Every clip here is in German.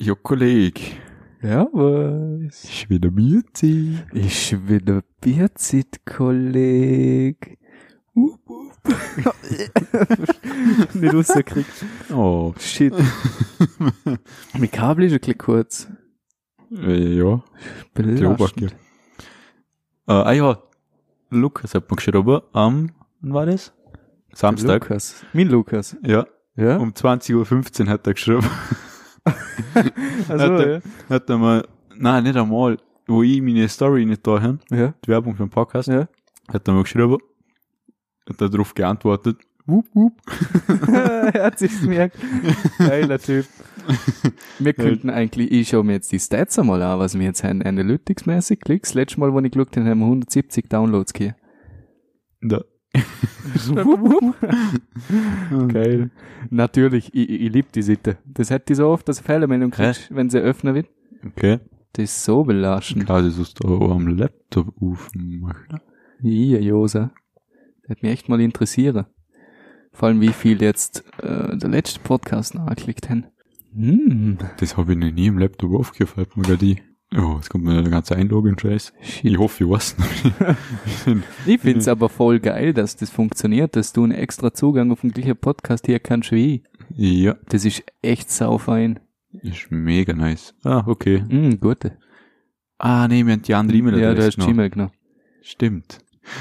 Ja, Kollege. Ja, was? Ist wieder Miezi. Ist wieder Bierzeit, Kolleg. Wup, wup. Nicht rausgekriegt. Oh. Shit. mein Kabel ist ein bisschen kurz. Äh, ja, Belastend. Äh, ah ja, Lukas hat mir geschrieben, am, wann war das? Samstag. Lukas. Mein Lukas. Ja, Ja? um 20.15 Uhr hat er geschrieben. Also, hat, ja. er, hat er mal, nein, nicht einmal, wo ich meine Story nicht da habe, Ja. die Werbung für den Podcast, Ja. hat er mir geschrieben, hat er darauf geantwortet, wup, wup. er hat sich's gemerkt. Geiler Typ. Wir könnten eigentlich, ich schaue mir jetzt die Stats einmal an, was wir jetzt haben, Analytics-mäßig. Klicks. Letztes Mal, wo ich geschaut habe, haben wir 170 Downloads gehabt. Da. Geil. Natürlich, ich, ich, ich liebe die Seite. Das hat die so oft, dass du Fehlermeldung kriegst, wenn sie öffnen wird. Okay. Das ist so belastend. Klar, das ist auch am Laptop aufmachen. Ja, Josa. Das hat mich echt mal interessieren. Vor allem, wie viel jetzt äh, der letzte Podcast nachgeklickt haben. Hm. Das habe ich noch nie im Laptop aufgefallen, mir Oh, jetzt kommt mir der ganze Einloggen-Scheiß. Shit. Ich hoffe, ich weiß nicht. Ich find's aber voll geil, dass das funktioniert, dass du einen extra Zugang auf den gleichen Podcast hier kannst wie ich. ja, Das ist echt saufein. ist mega nice. Ah, okay. Mm, gute. Ah, nee, wir haben die andere E-Mail-Adresse Ja, du hast noch. Gmail genommen. Stimmt.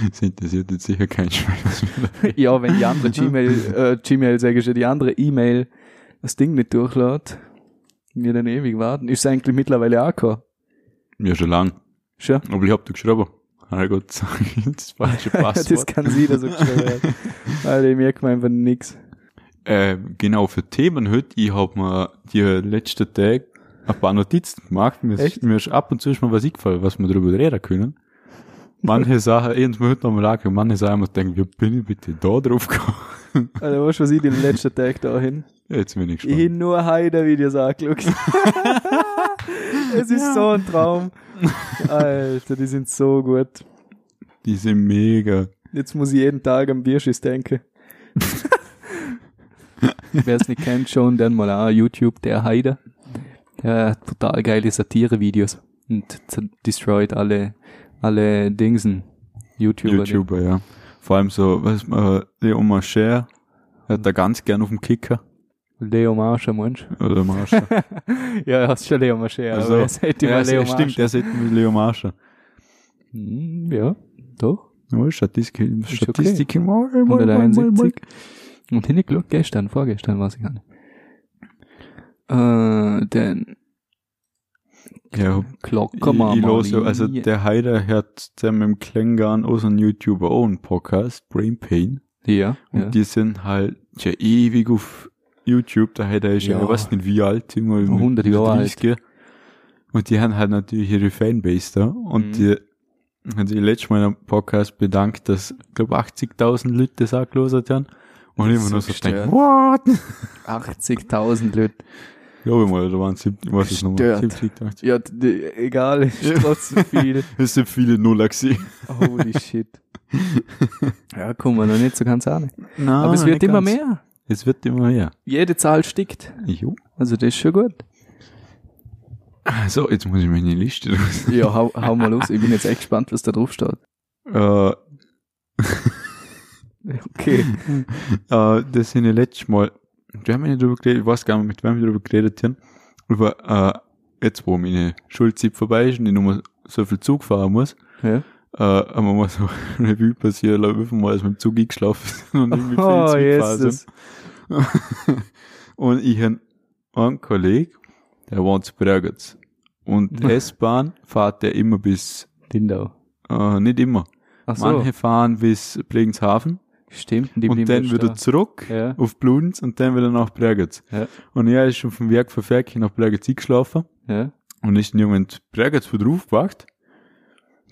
Das interessiert jetzt sicher kein Schwein. da- ja, wenn die andere Gmail, äh, Gmail, sag ich schon, die andere E-Mail das Ding nicht durchlädt, wir dann ewig warten. Ist eigentlich mittlerweile angekommen. Ja, schon lang. Schon? Aber ich hab da geschrieben. Herrgott, das falsche das Passwort. kann sie, dass er geschrieben hat. Alter, ich merke mir einfach nix. äh, genau, für Themen heute, ich hab mir die letzten Tage ein paar Notizen gemacht. Mir ist, Echt? mir ist ab und zu ist mal was eingefallen, was wir darüber reden können. Manche Sachen, ich hab's mir heute nochmal angeguckt, manche Sachen, ich denke, wie bin ich bitte da drauf gekommen? Alter, weißt du, was ich die letzten Tage da hin? Jetzt bin ich Ich gespannt. habe nur Heider-Videos angeschaut. es ist so ein Traum. Alter, die sind so gut. Die sind mega. Jetzt muss ich jeden Tag am Bierschiss denken. Wer es nicht kennt, schon dann mal an YouTube, der Heider. Der hat total geile Satire-Videos und destroyed alle, alle Dingsen. YouTuber. YouTuber, ja. Vor allem so, was, äh, Leo Marcher hat da ganz gern auf dem Kicker. Leo Marscher, meinst Oder Marscher. du? Ja, er hast schon Leo Marscher, Also, aber er sagt immer ja, Leo stimmt, Marscher. der sieht mit Leo Marscher. Hm, ja, doch. Oh, Statistik, okay. Statistik mal, mal, mal, mal, mal. 171. Und hingeguckt, gestern, vorgestern, weiß ich gar nicht. Äh, den Ja, Glockermann. ich, ich los, also der Heider hat zusammen mit dem Klängern auch so einen YouTuber auch einen Podcast, Brain Pain. Ja, Und ja. die sind halt schon ewig auf YouTube, der Heider ist ja, Ja. ich weiß nicht wie alt, irgendwie 100 Jahre alt. 30. Und die haben halt natürlich ihre Fanbase da. Und Mhm. die haben sich letztes Mal im Podcast bedankt, dass, ich glaube 80.000 Leute das angelosert haben. Und immer ist nur so so gestört. what? 80.000 Leute. Glaube ich mal, da waren 70, was ist nochmal? Gestört. 70, 80. Ja, egal, ist trotzdem viel. Es sind viele Nuller gewesen. Holy shit. Ja, kommen wir noch nicht so ganz an. Aber es wird immer ganz. mehr. Es wird immer mehr. Jede Zahl stickt. Jo. Also das ist schon gut. So, jetzt muss ich meine Liste raus. Ja, hau, hau mal los. Ich bin jetzt echt gespannt, was da drauf steht. Äh, Okay. äh, das sind ja letztes Mal, wir haben ja drüber geredet, ich weiß gar nicht, mit wem wir darüber geredet haben, über, äh, jetzt wo meine Schulzeit vorbei ist und ich nur mal so viel Zug fahren muss, Ja. Äh, haben wir mal so Revue passieren lassen, wie viel Mal ist mit dem Zug eingeschlafen und irgendwie Oh, Jesus. und ich habe einen Kollegen, der wohnt zu Bregenz. Und S-Bahn fährt der immer bis, Lindau. äh, nicht immer. Ach so. Manche fahren bis Plegenshafen Stimmt. Die und dann wieder da. zurück Ja. auf Bludenz und dann wieder nach Bregenz. Ja. Und er ist schon vom Werk von Ferkchen nach Bregenz eingeschlafen Ja. und ist dann irgendwann zu Bregenz wieder aufgewacht.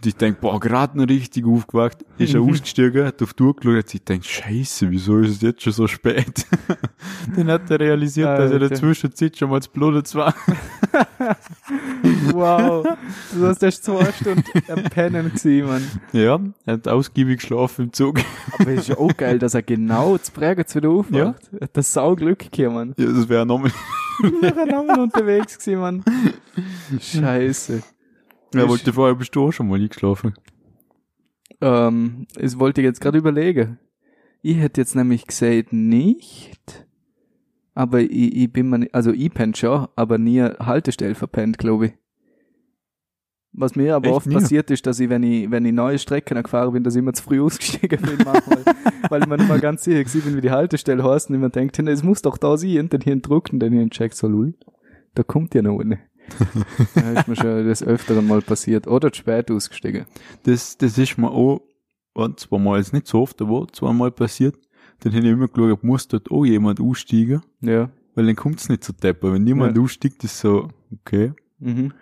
Ich denk, boah, gerade noch richtig aufgewacht. Ist er ausgestiegen, hat auf die Uhr geschaut, hat sich gedacht, scheiße, wieso ist es jetzt schon so spät? dann hat er realisiert, dass er in der Alter. Zwischenzeit schon mal zu Bludenz war. wow. Du hast erst zwei Stunden am Pennen gewesen, Mann. Ja, er hat ausgiebig geschlafen im Zug. Aber ist ja auch geil, dass er genau zu Bregenz wieder aufwacht. Ja. Das sau Glück gehabt, Mann. Ja, das wäre nochmal. wäre nochmal unterwegs gewesen, Mann. Scheiße. Er wollte vorher bist du auch schon mal nie geschlafen. Ähm, das wollte ich jetzt gerade überlegen. Ich hätte jetzt nämlich gesagt, nicht. Aber ich, ich bin mir nicht, also ich pennt schon, aber nie Haltestelle verpennt, glaube ich. Was mir aber Echt oft nie? passiert ist, dass ich, wenn ich, wenn ich neue Strecken gefahren bin, dass ich immer zu früh ausgestiegen bin manchmal. weil ich mir nicht mal ganz sicher bin, wie die Haltestelle heißt und ich mir denkt, es muss doch da sein, und dann hier drückt und dann hier checkt so, lul, da kommt ja noch eine. Da ist mir schon das öfteren mal passiert. Oder zu spät ausgestiegen. Das, das ist mir auch ein, zwei Mal, jetzt nicht so oft, aber zweimal passiert. Dann hätte ich immer geschaut, muss dort auch jemand aussteigen, Ja. weil dann kommt's nicht so depper. Wenn niemand Ja. aussteigt, ist so, okay. Mhm.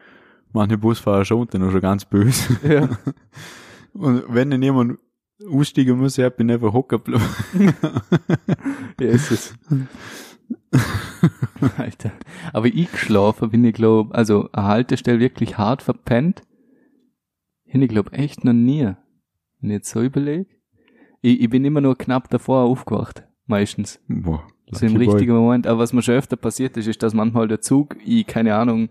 Manche Busfahrer schon dann auch schon ganz böse. Ja. Und wenn dann jemand aussteigen muss, ich bin einfach hocken. Ja, ist es. Alter. Aber ich geschlafen bin ich glaub, also eine Haltestelle wirklich hart verpennt. Bin ich glaub echt noch nie. Wenn ich jetzt so überlege. Ich, ich bin immer nur knapp davor aufgewacht. Meistens. Boah, So im lucky boy. richtigen Moment. Aber was mir schon öfter passiert ist, ist, dass manchmal der Zug, ich, keine Ahnung,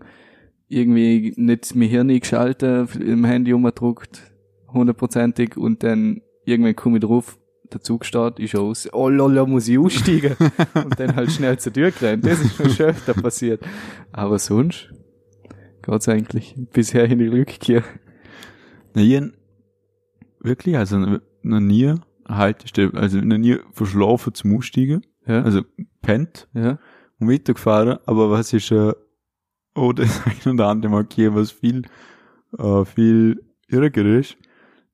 irgendwie nicht mein Hirn eingeschaltet, im Handy umgedruckt, hundertprozentig, und dann irgendwann komme ich drauf, der Zug steht, ist aus, oh lala, muss ich aussteigen. und dann halt schnell zur Tür gerannt. Das ist mir schon öfter passiert. Aber sonst, geht's eigentlich. Bisher in die ich hab wirklich, also noch nie Haltestelle, also noch nie verschlafen zum Aussteigen. Ja, Also pennt ja, und weitergefahren, aber was ist, äh, oh, das ein oder andere Mal gegeben, was viel, äh, viel ärger ist.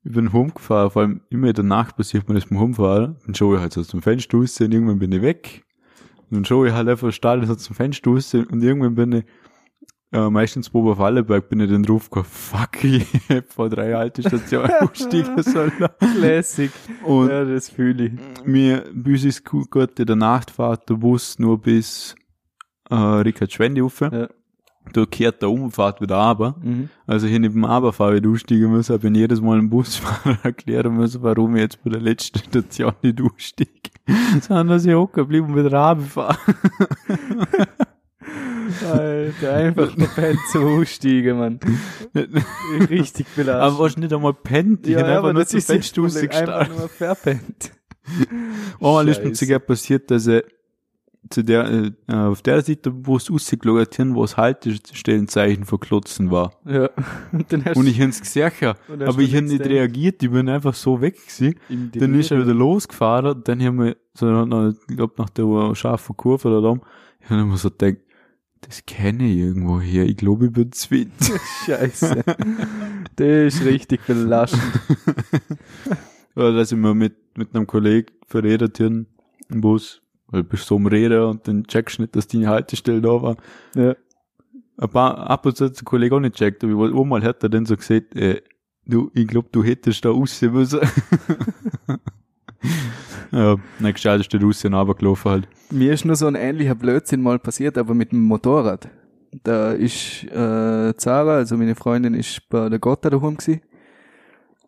Ich bin rumgefahren, vor allem immer in der Nacht passiert mir das beim Rumfahren, dann schaue ich halt so zum Fenster raus und irgendwann bin ich weg. Und dann schaue ich halt einfach stark so zum Fenster raus und irgendwann bin ich, äh, meistens bei Oberwallenberg bin ich dann draufgekommen, fuck, ich hab vor drei alte Stationen aussteigen sollen. Classic. Und ja, das fühle ich. mir, bei uns ist gut, gut in der Nacht fährt der Bus nur bis äh, Richard Schwendi rauf. Ja. Da kehrt der um und fährt wieder runter. Mhm. Also hier neben dem Aberfahrer wieder aussteigen müssen, habe ich jedes Mal dem Busfahrer erklären müssen, warum ich jetzt bei der letzten Station nicht aussteige. Sondern dass ich hocken bleibe und wieder runterfahre. Alter, einfach verpennt zu aussteigen, Mann. Richtig belastet. Aber was nicht einmal pennt, ich ja, ja, einfach aber nur zum Fenster einfach nur verpennt. Einmal ist mir sogar passiert, dass er zu der, äh, auf der Seite, wo es rausgeschaut haben, wo das Haltestellenzeichen verklotzen war. Ja. Und dann hast Und ich hab's gesehen, Und aber ich hab nicht reagiert, ich bin einfach so weg gewesen. Dann ist er wieder losgefahren, dann haben wir, so, noch, ich glaub, nach der scharfen Kurve oder da, ich hab mir so gedacht, das kenne ich irgendwo her, ich glaube, ich bin Zwit. Scheiße. das ist richtig belastend. Oder dass ich mir mit, mit einem Kollegen verredet habe, im Bus, weil du bist so am Reden und dann checkst du nicht, dass deine Haltestelle da war. Ja. Ein paar, ab und zu hat der Kollege auch nicht checkt, aber einmal hat er dann so gesagt, äh, du, ich glaub, du hättest da aussehen müssen. ja, dann gescheit ist der raus und runtergelaufen halt. Mir ist nur so ein ähnlicher Blödsinn mal passiert, aber mit dem Motorrad. Da ist äh, Zara, also meine Freundin, ist bei der Gotta daheim gsi.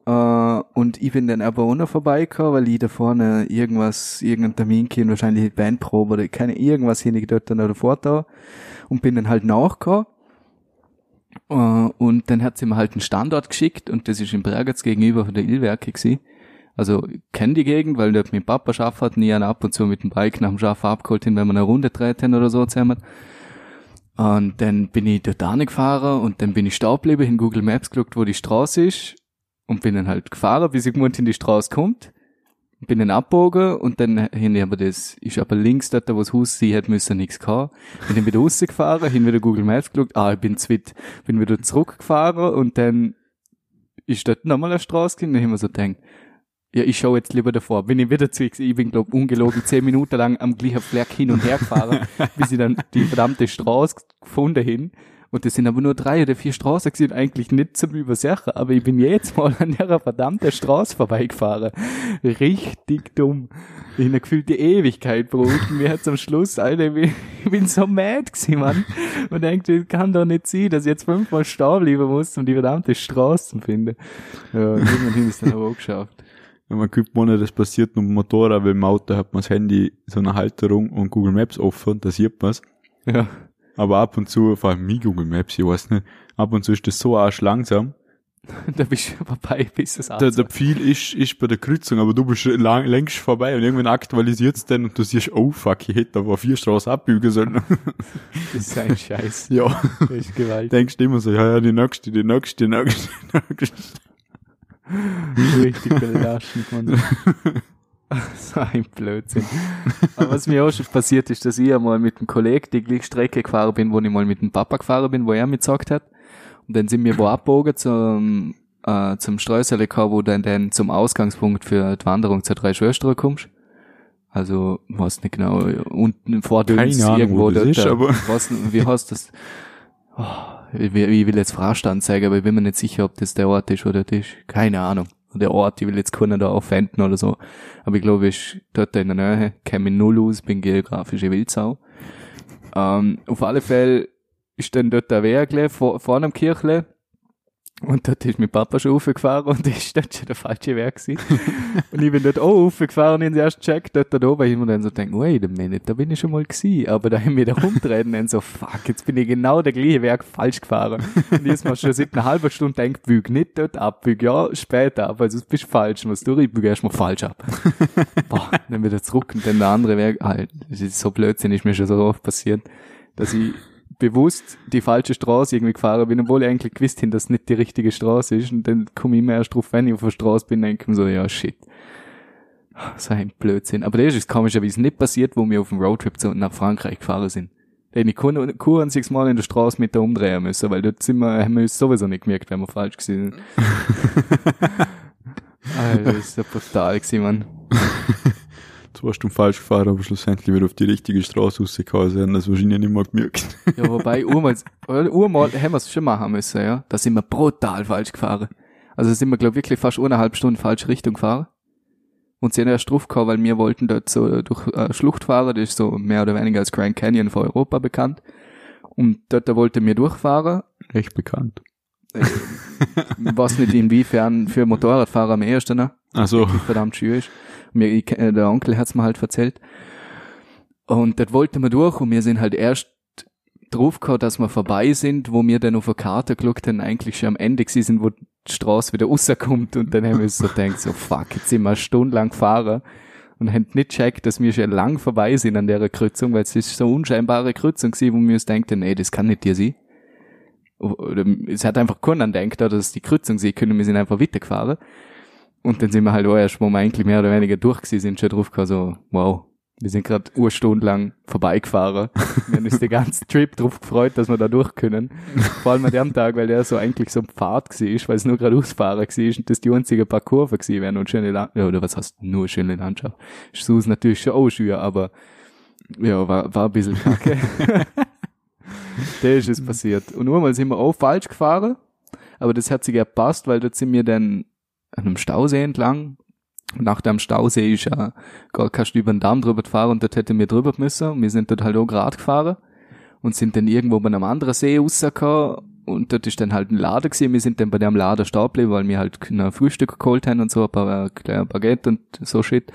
Äh, und ich bin dann aber auch noch vorbeigekommen, weil ich da vorne irgendwas, irgendein Termin kennt, wahrscheinlich Bandprobe oder keine irgendwas hin, ich dort dann davor da. Und bin dann halt nachgekommen. Äh, und dann hat sie mir halt einen Standort geschickt und das ist in Bregenz gegenüber von der Illwerke gsi. Also ich kenn die Gegend, weil dort mein Papa schafft hat, nie einen ab und zu mit dem Bike nach dem Schaffen abgeholt hin, wenn wir eine Runde dreht oder so zusammen. Und dann bin ich dort gefahren und dann bin ich stehen in Google Maps geguckt, wo die Straße ist und bin dann halt gefahren, bis ich gemeint in die Straße kommt. Bin dann abgebogen und dann hin aber das, ist aber links dort, wo das Haus sein hätte müssen, nichts gehabt. Bin dann wieder rausgefahren, hin wieder Google Maps geguckt, ah, ich bin zwit, bin wieder zurückgefahren und dann ist dort nochmal eine Straße gewesen, dann haben wir so gedacht, ja, ich schaue jetzt lieber davor. Bin ich wieder zu, ich bin, glaub, ungelogen zehn Minuten lang am gleichen Fleck hin und her gefahren, bis ich dann die verdammte Straße gefunden hin. Und das sind aber nur drei oder vier Straßen gewesen, eigentlich nicht zum Übersehen, aber ich bin jetzt mal an der verdammten Straße vorbeigefahren. Richtig dumm. In einer gefühlte Ewigkeit braucht mir hat am Schluss, Alter, ich bin so mad gewesen, Mann. Und denkt, kann doch nicht sein, dass ich jetzt fünfmal stehen bleiben muss, um die verdammte Straße zu finden. Ja, irgendwann ist es dann aber auch geschafft. Wenn man guckt, wann das passiert mit dem Motorrad, weil im Auto hat man das Handy so eine Halterung und Google Maps offen, da sieht man's. Ja. Aber ab und zu, vor allem mein Google Maps, ich weiß nicht, ab und zu ist das so arsch langsam. da bist du vorbei, bis es Der, der Pfeil ist, ist bei der Kreuzung, aber du bist lang, längst vorbei und irgendwann aktualisiert es dann und du siehst, oh fuck, ich hätte aber vier Straßen abbiegen sollen. Das ist ein Scheiß. ja. Das ist gewaltig. Denkst immer so, ja, ja, die nächste, die nächste, die nächste, die nächste. Richtig belastend, Mann. so ein Blödsinn. Aber was mir auch schon passiert ist, dass ich einmal mit einem Kollegen die gleiche Strecke gefahren bin, wo ich mal mit dem Papa gefahren bin, wo er mitgesagt hat. Und dann sind wir wo abgebogen zum, äh, zum Streusel wo dann, dann zum Ausgangspunkt für die Wanderung zur drei Schwestern kommst. Also, weiß nicht genau, unten vor Ahnung, irgendwo wo das dort, ist, da- aber- was, wie heißt das? Oh, ich, will- ich will jetzt Frastand sagen, aber ich bin mir nicht sicher, ob das der Ort ist oder das ist. Keine Ahnung. Der Ort, ich will jetzt keinen da aufwenden oder so. Aber ich glaube, ich dort in der Nähe, kenne mich null aus, bin geografische Wildsau. Ähm, auf alle Fälle ist dann dort der Weg vor, vor einem Kirchle. Und dort ist mein Papa schon raufgefahren und ist dort schon der falsche Weg gewesen. und ich bin dort auch raufgefahren und ich erst checkt dort da oben hin und dann so denkt, wait a minute, da bin ich schon mal gewesen. Aber da haben wir da rumdrehen und dann so, fuck, jetzt bin ich genau der gleiche Weg falsch gefahren. Und jetzt mal schon seit einer halben Stunde denkt, büg nicht dort ab, büg ja später ab, also du bist falsch, was du ich büge erstmal falsch ab. Boah, dann wieder zurück und dann der andere Weg, halt, das ist so Blödsinn, ist mir schon so oft passiert, dass ich bewusst die falsche Straße irgendwie gefahren bin, obwohl ich eigentlich gewusst hätte, dass es nicht die richtige Straße ist. Und dann komme ich immer erst drauf, wenn ich auf der Straße bin, denke ich mir so, ja, shit. So ein Blödsinn. Aber das ist komischerweise nicht passiert, wo wir auf dem Roadtrip zu, nach Frankreich gefahren sind. Da hätte ich kein, kein einziges Mal in der Straße mit da umdrehen müssen, weil dort sind wir, haben wir uns sowieso nicht gemerkt, wenn wir falsch gewesen sind. Alter, das ist ja brutal gewesen, Mann. Zwei Stunden falsch gefahren, aber schlussendlich wieder auf die richtige Straße rausgekommen sein, das wahrscheinlich nicht mal gemerkt. Ja, wobei, einmal, einmal haben wir es schon machen müssen, ja. Da sind wir brutal falsch gefahren. Also sind wir, glaube wirklich fast eineinhalb Stunden falsche Richtung gefahren. Und sind erst drauf gekommen, weil wir wollten dort so durch äh, Schlucht fahren, das ist so mehr oder weniger als Grand Canyon von Europa bekannt. Und dort da wollten wir durchfahren. Echt bekannt. Ich weiß nicht, inwiefern für Motorradfahrer am ersten ne? Also, verdammt schön ist. Mir, ich, äh, der Onkel hat's mir halt erzählt. Und das wollten wir durch und wir sind halt erst drauf gekommen, dass wir vorbei sind, wo wir dann auf der Karte geschaut haben, eigentlich schon am Ende gewesen sind, wo die Straße wieder rauskommt und dann haben wir uns so gedacht, so fuck, jetzt sind wir stundenlang gefahren und haben nicht gecheckt, dass wir schon lang vorbei sind an der Kreuzung, weil es ist so unscheinbare Kreuzung gewesen, wo wir uns denken, nee, das kann nicht dir sein. Oder es hat einfach keiner gedacht, dass es die Kreuzung sehen können, wir sind einfach weitergefahren. Und dann sind wir halt auch erst, wo wir eigentlich mehr oder weniger durch gewesen sind, schon drauf gekommen, so, wow, wir sind gerade eine Stunde lang vorbeigefahren. wir haben uns den ganzen Trip drauf gefreut, dass wir da durch können. Vor allem an dem Tag, weil der so eigentlich so ein Pfad war, weil es nur gerade ausfahren war und das die einzige paar Kurven gewesen wären und schöne Landschaft, ja, oder was heißt nur schöne Landschaft? Ist so natürlich schon auch schön, aber ja, war, war ein bisschen kacke. da ist es passiert. Und einmal sind wir auch falsch gefahren, aber das hat sich ja gepasst, weil dort sind wir dann an einem Stausee entlang. Nach dem Stausee ist ja gar kannst du über den Damm drüber fahren und dort hätten wir drüber müssen. Und wir sind dort halt auch gerade gefahren und sind dann irgendwo bei einem anderen See rausgekommen. Und dort ist dann halt ein Lader gewesen. Wir sind dann bei dem Lader stehen weil wir halt ein Frühstück geholt haben und so, ein paar kleine Baguette und so Shit.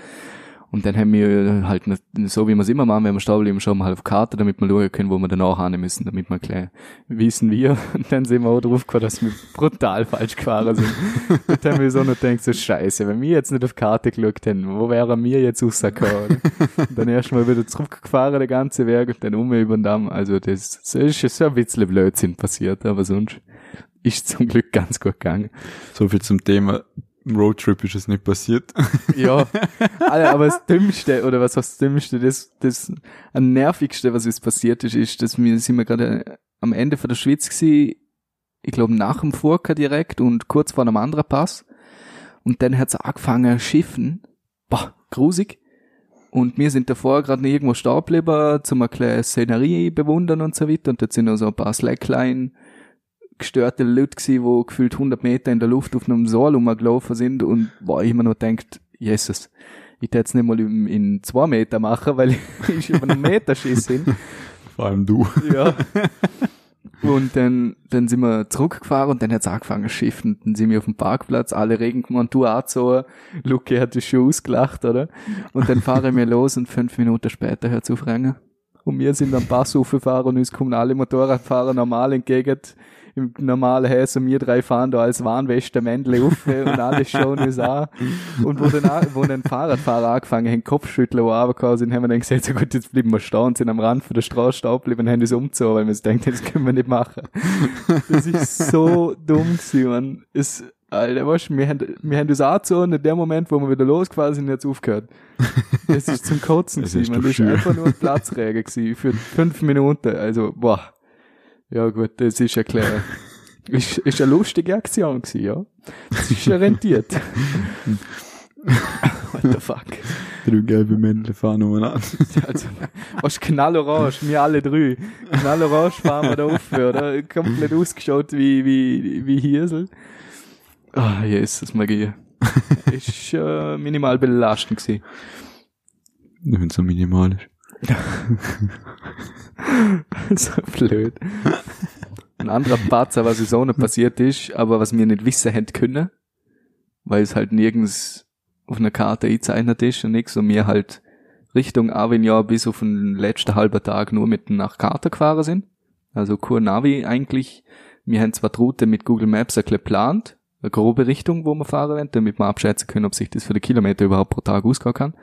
Und dann haben wir halt, so wie wir es immer machen, wenn wir stehen bleiben, schon mal halt auf Karte, damit wir schauen können, wo wir danach hin müssen, damit wir gleich wissen wir. Und dann sind wir auch drauf gekommen, dass wir brutal falsch gefahren sind. und dann haben wir so noch gedacht, so scheiße, wenn wir jetzt nicht auf Karte geschaut hätten, wo wären wir jetzt rausgekommen? dann erstmal wieder zurückgefahren, der ganze Weg, und dann um über den Damm. Also das, das ist so ein bisschen Blödsinn passiert, aber sonst ist zum Glück ganz gut gegangen. so viel zum Thema Roadtrip ist es nicht passiert. Ja, Alter, aber das Dümmste, oder was heißt das Dümmste, das, das am nervigste, was jetzt passiert ist, ist, dass wir sind wir gerade am Ende von der Schweiz gewesen, ich glaube nach dem Furka direkt und kurz vor einem anderen Pass. Und dann hat's angefangen schiffen. Boah, grusig. Und wir sind davor gerade irgendwo stehen geblieben, zum eine kleine Szenerie bewundern und so weiter. Und dort sind noch so ein paar Slackline gestörte Leute gewesen, die gefühlt 100 Meter in der Luft auf einem Saal rumgelaufen sind und wo ich immer noch denkt, Jesus, ich hätte es nicht mal in, in zwei Meter machen, weil ich über einen Meter schieße hin. Vor allem du. Ja. Und dann, dann sind wir zurückgefahren und dann hat's angefangen zu schiffen. Dann sind wir auf dem Parkplatz, alle Regenmontur angezogen. Luke hat die Schuhe ausgelacht, oder? Und dann fahren wir los und fünf Minuten später hört's auf rennen. Und wir sind am Pass aufgefahren und uns kommen alle Motorradfahrer normal entgegen im normalen Häuser, wir drei fahren da als Warnweste Mändle auf und alle schauen uns an. Und wo dann, wo dann Fahrradfahrer angefangen haben, Kopfschütteln, wo runtergekommen sind, haben wir dann gesagt, so gut, jetzt bleiben wir stehen und sind am Rand von der Straße stehen geblieben und haben uns umgezogen, weil wir uns denken, das können wir nicht machen. Das ist so dumm gewesen, man. Es, Alter, weißt du, wir haben, wir haben das angezogen in dem Moment, wo wir wieder losgefahren sind, jetzt aufgehört. Das ist zum Kotzen Das gewesen, ist Das ist schön. einfach nur ein Platzregen gewesen, für fünf Minuten. Also, boah. Ja gut, das ist erklärt. Ist, ist eine lustige Aktion gewesen, ja. Das ist ja rentiert. What the fuck? Drei gelbe Männchen fahren umeinander. Also, was knallorange, wir alle drei. Knallorange fahren wir da auf, oder? Komplett ausgeschaut wie, wie, wie Hirsel. Ah, Jesus, Magie. Ist äh, minimal belastend gewesen. Es so minimal ist. so blöd. Ein anderer Patzer, was auch noch passiert ist, aber was wir nicht wissen hätten können, weil es halt nirgends auf einer Karte eingezeichnet ist und nix und wir halt Richtung Avignon bis auf den letzten halben Tag nur mit nach Karte gefahren sind. Also Kur Navi eigentlich. Wir haben zwar die Route mit Google Maps ein bisschen geplant, eine grobe Richtung, wo wir fahren wollen, damit wir abschätzen können, ob sich das für den Kilometer überhaupt pro Tag ausgehen kann.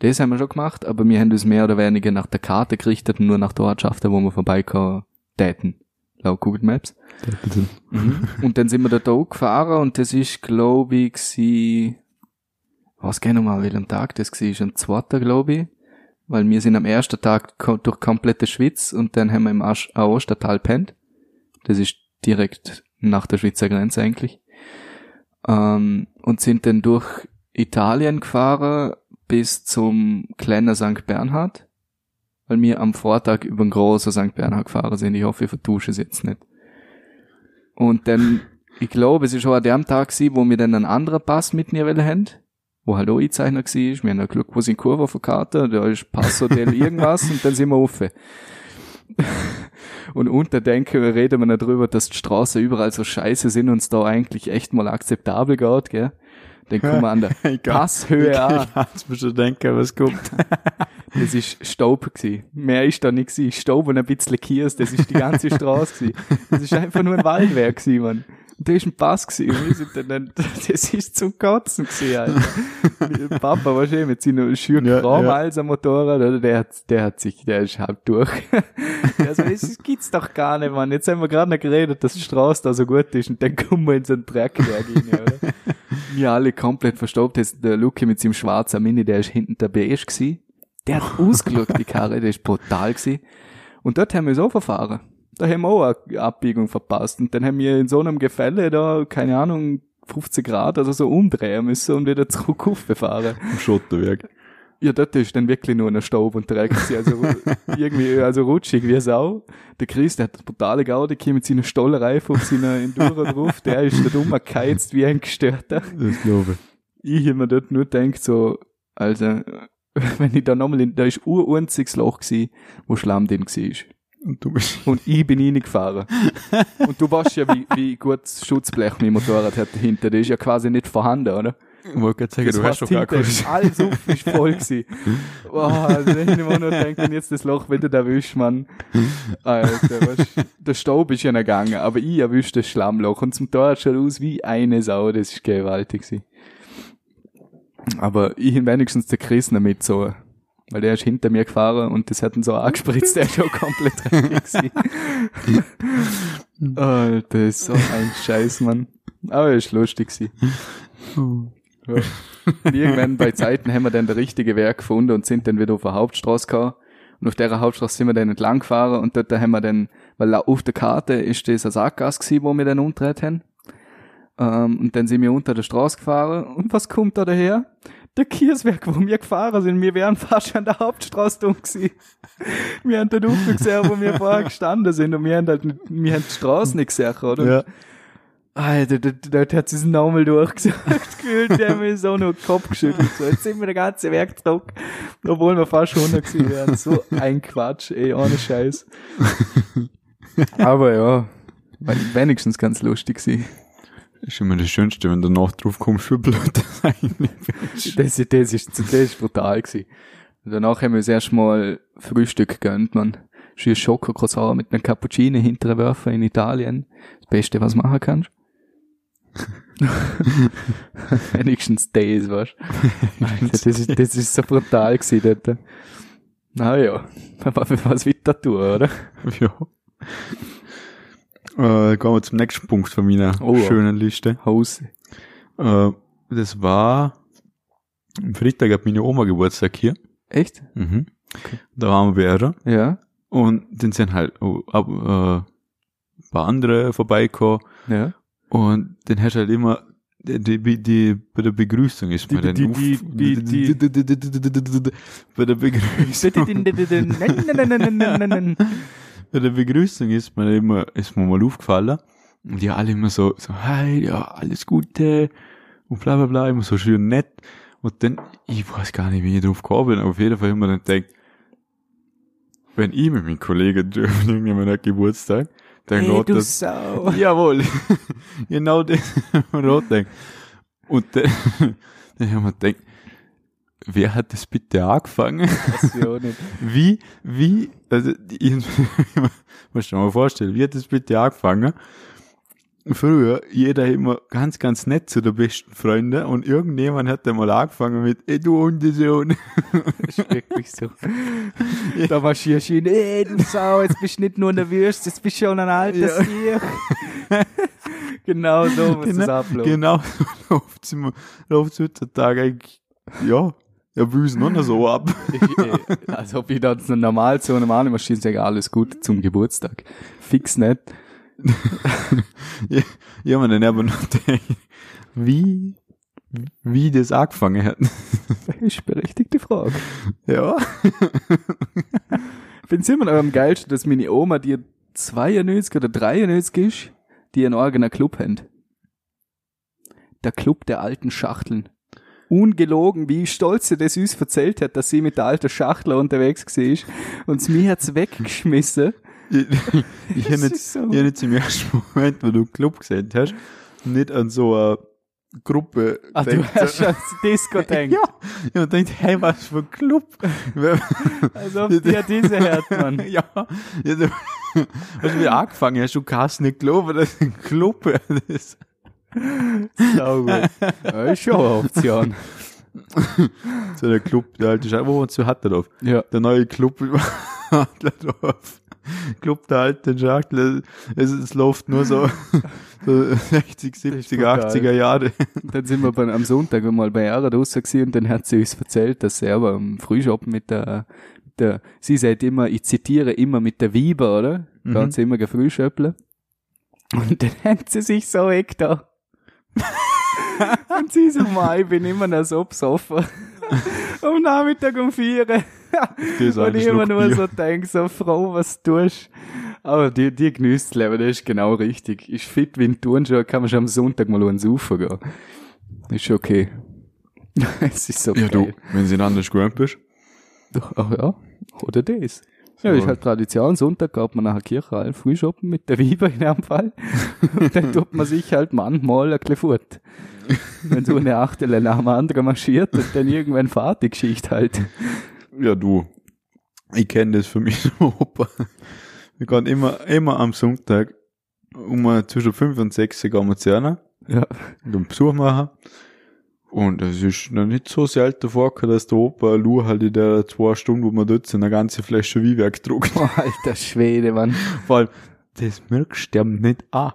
Das haben wir schon gemacht, aber wir haben uns mehr oder weniger nach der Karte gerichtet und nur nach der Ortschaften, wo wir vorbeikommen, täten. Laut Google Maps. und dann sind wir da auch gefahren und das ist, glaube ich, gsi, was genau mal, welchen Tag das war, am zweiten, glaube ich. Weil wir sind am ersten Tag durch komplette Schweiz und dann haben wir im Aostatal pennt. Das ist direkt nach der Schweizer Grenze eigentlich. Ähm, und sind dann durch Italien gefahren bis zum kleinen St. Bernhard, weil wir am Vortag über den großen St. Bernhard gefahren sind. Ich hoffe, ich vertusche es jetzt nicht. Und dann, ich glaube, es ist schon an dem Tag gewesen, wo wir dann einen anderen Pass mitnehmen haben, wo halt auch eingezeichnet war. Wir haben Glück, wo sind Kurve auf der Karte, da ist Passhotel irgendwas und dann sind wir offen. Und unter denken wir, reden wir noch drüber, dass die Straßen überall so scheiße sind und es da eigentlich echt mal akzeptabel geht, gell? Dann kommen wir an der Passhöhe an. Ich kann's mir schon denken, was kommt. Das ist Staub gsi. Mehr ist da nicht gsi. Staub und ein bisschen Kies, das ist die ganze Straße gsi. Das ist einfach nur ein Waldwerk gsi, man. Da ist ein Pass gsi. Und wir sind dann, das ist zum Kotzen gsi, Alter. Papa war schön mit seinem schönen Ja, Kram ja. am Motorrad, oder? Der hat, der hat sich, der ist halb durch. Also, das gibt's doch gar nicht, man. Jetzt haben wir gerade noch geredet, dass die Straße da so gut ist und dann kommen wir in so ein Dreckwerk rein, oder? Wir alle komplett verstaubt. Das- Der Luki mit seinem schwarzen Mini, der ist hinten der beige gsi. Der hat ausgeschaut, die Karre, der ist brutal gsi. Und dort haben wir so verfahren. Da haben wir auch eine Abbiegung verpasst. Und dann haben wir in so einem Gefälle da, keine Ahnung, 50 Grad oder so umdrehen müssen und wieder zurück auffahren. Im Schotterwerk. Ja, dort ist dann wirklich nur ein Staub und Dreck. gewesen. Also irgendwie, also rutschig wie Sau. Der Chris, der hat das brutale Gaudi hier mit seiner Stollereifen auf seiner Enduro drauf. Der ist da dumm geheizt wie ein Gestörter. Das glaube ich. Ich hab mir dort nur gedacht, so, also, wenn ich da nochmal in, da ist ein einziges Loch gsi, wo Schlamm drin war. Und du bist, Und ich bin reingefahren. Und du weißt ja, wie, wie gut das Schutzblech mein Motorrad hat dahinter. Das ist ja quasi nicht vorhanden, oder? ich wollte gerade sagen, Das du hast doch gar keinen. Alles auf ist voll gewesen. Boah, also ich immer nur denke, wenn jetzt das Loch wieder erwischt, man. Alter, was, der Staub ist ja noch gegangen, aber ich erwischt das Schlammloch und zum Tor schaut aus wie eine Sau, das ist gewaltig gewesen. Aber ich hab wenigstens den Chris noch mit so, weil der ist hinter mir gefahren und das hat ihn so angespritzt, der ist schon komplett dreckig. Alter, das ist so ein Scheiß, Mann. Aber er ist lustig gewesen. Ja. Irgendwann bei Zeiten haben wir dann der richtige Weg gefunden und sind dann wieder auf der Hauptstraße gekommen. Und auf der Hauptstraße sind wir dann entlang gefahren und dort haben wir dann, weil auf der Karte ist das eine Sackgasse gewesen, wo wir dann umgedreht haben. Ähm, und dann sind wir unter der Straße gefahren und was kommt da daher? Der Kieswerk, wo wir gefahren sind, wir wären fast an der Hauptstraße dumm gewesen. Wir haben dort unten gesehen, wo wir vorher gestanden sind und wir haben halt, wir haben die Straße nicht gesehen, oder? Ja. Alter, dort, hat sie es nochmal durchgesagt, gefühlt, der hat mir so nur den Kopf geschüttelt. So, jetzt sind wir der ganze Werk zurück, obwohl wir fast 100 gewesen wären. So ein Quatsch, ey, ohne Scheiß. Aber ja, wenigstens ganz lustig gewesen. Ist immer das Schönste, wenn du danach drauf kommst, wie blöd das eigentlich ist. Das, das ist, das ist brutal gewesen. Und danach haben wir uns erstmal Frühstück gegönnt, man. Schön Schokocroissant mit einem Cappuccino hinterwerfen in Italien. Das Beste, was du machen kannst. Wenigstens das, weißt du. Das ist, das ist so brutal gewesen dort. Naja, was wird das tun, oder? Ja. Äh, kommen wir zum nächsten Punkt von meiner Oh, schönen Liste. Haus. Äh, das war am Freitag hat meine Oma Geburtstag hier. Echt? Mhm. Da waren wir bei ihr. Ja, Und dann sind halt oh, ab, äh, ein paar andere vorbeigekommen. ja. Und dann hast du halt immer, die, die, die, bei der Begrüßung ist Die- man dann die- uff- die- die- bei der Begrüßung, bei der Begrüßung ist man immer, ist mir mal aufgefallen. Und die alle immer so, so, hi, ja, alles Gute. Und bla, bla, bla, immer so schön nett. Und dann, ich weiß gar nicht, wie ich drauf gekommen bin, aber auf jeden Fall immer dann denkt, wenn ich mit meinem Kollegen dürfen, irgendjemand hat Geburtstag, dann Hey, geht das, Sau. Jawohl. genau das rot denkt. Und dann, dann haben wir gedacht, wer hat das bitte angefangen? Auch nicht. Wie, wie, also, ich muss dir mal vorstellen, wie hat das bitte angefangen? Früher, jeder immer ganz, ganz nett zu den besten Freunden und irgendjemand hat dann mal angefangen mit, ey, du Hundesohn. Das ist wirklich so. Da marschierst du hin, ey, du Sau, jetzt bist du nicht nur eine Würst, jetzt bist du schon ein altes Ja. Tier. genau so muss das ablaufen. Genau so immer, läuft's heutzutage eigentlich, ja, ja, büsen noch nicht so ab. Ich, als ob ich da so normal zu einem anderen Maschine sage, alles gut zum Geburtstag. Fix nicht. Ja, ja, man dann aber noch wie, wie das angefangen hat. Das ist eine berechtigte Frage. Ja. Ich finde es immer noch am geilsten, dass meine Oma, die 92 oder 93 ist, die einen eigenen Club haben. Der Club der alten Schachteln. Ungelogen, wie stolz sie das uns erzählt hat, dass sie mit der alten Schachtel unterwegs war. Und mir hat's weggeschmissen. Ich, ich habe jetzt, so- ich hab jetzt im ersten Moment, wo du Club gesehen hast, nicht an so eine Gruppe Ah, du gedacht. hast schon ans Disco gedacht. Ja, ich hab gedacht, hey, was für ein Club. Als ob dir diese hört, Mann. ja, ja du, hast du wieder angefangen hast, du kannst nicht glauben, dass ein Club ist. Sau gut. Ja, ist schon eine Option. So der Club, der alte Schachtel, wo man zu Hatterdorf. Ja. Der neue Club über Adlerdorf. Club der alten Schachtel. Es, es läuft nur so, so 60, 70, brutal. 80er Jahre. Dann sind wir bei, am Sonntag mal bei draussen gewesen und dann hat sie uns erzählt, dass sie aber am Frühschoppen mit der, mit der, sie sagt immer, ich zitiere immer mit der Weiber, oder? Mhm. Ganz immer gefrühschöpple. Und dann hat sie sich so weg da. und sie so, mal, ich bin immer noch so besoffen. Am Nachmittag um vier. Und ich immer nur Bier. so denk, so froh, was du tust. Aber die, die genießt das Leben, das ist genau richtig. Ist fit wie ein Turnschuh, kann man schon am Sonntag mal ins Ufer gehen. Ist okay. es ist so Ja, du, wenn sie anders gewöhnt bist. Doch, ach ja, oder das. Ja, ist halt Tradition. Sonntag geht man nach der Kirche allen Frühschoppen mit der Weiber in einem Fall. Und dann tut man sich halt manchmal ein bisschen fort. Wenn so eine Achtel nach dem anderen marschiert und dann irgendwann fahrt die Geschichte halt. Ja, du. Ich kenne das für mich so, Opa. Wir gehen immer, immer am Sonntag um zwischen 5 und 6 gehen wir zu einer Ja. und einen Besuch machen. Und es ist noch nicht so selten vorgekommen, dass der Opa Lu halt in der zwei Stunden, wo wir dort sind, eine ganze Flasche Wiewerk druckt. Oh, alter Schwede, Mann. Vor allem, das merkst du ihm nicht an.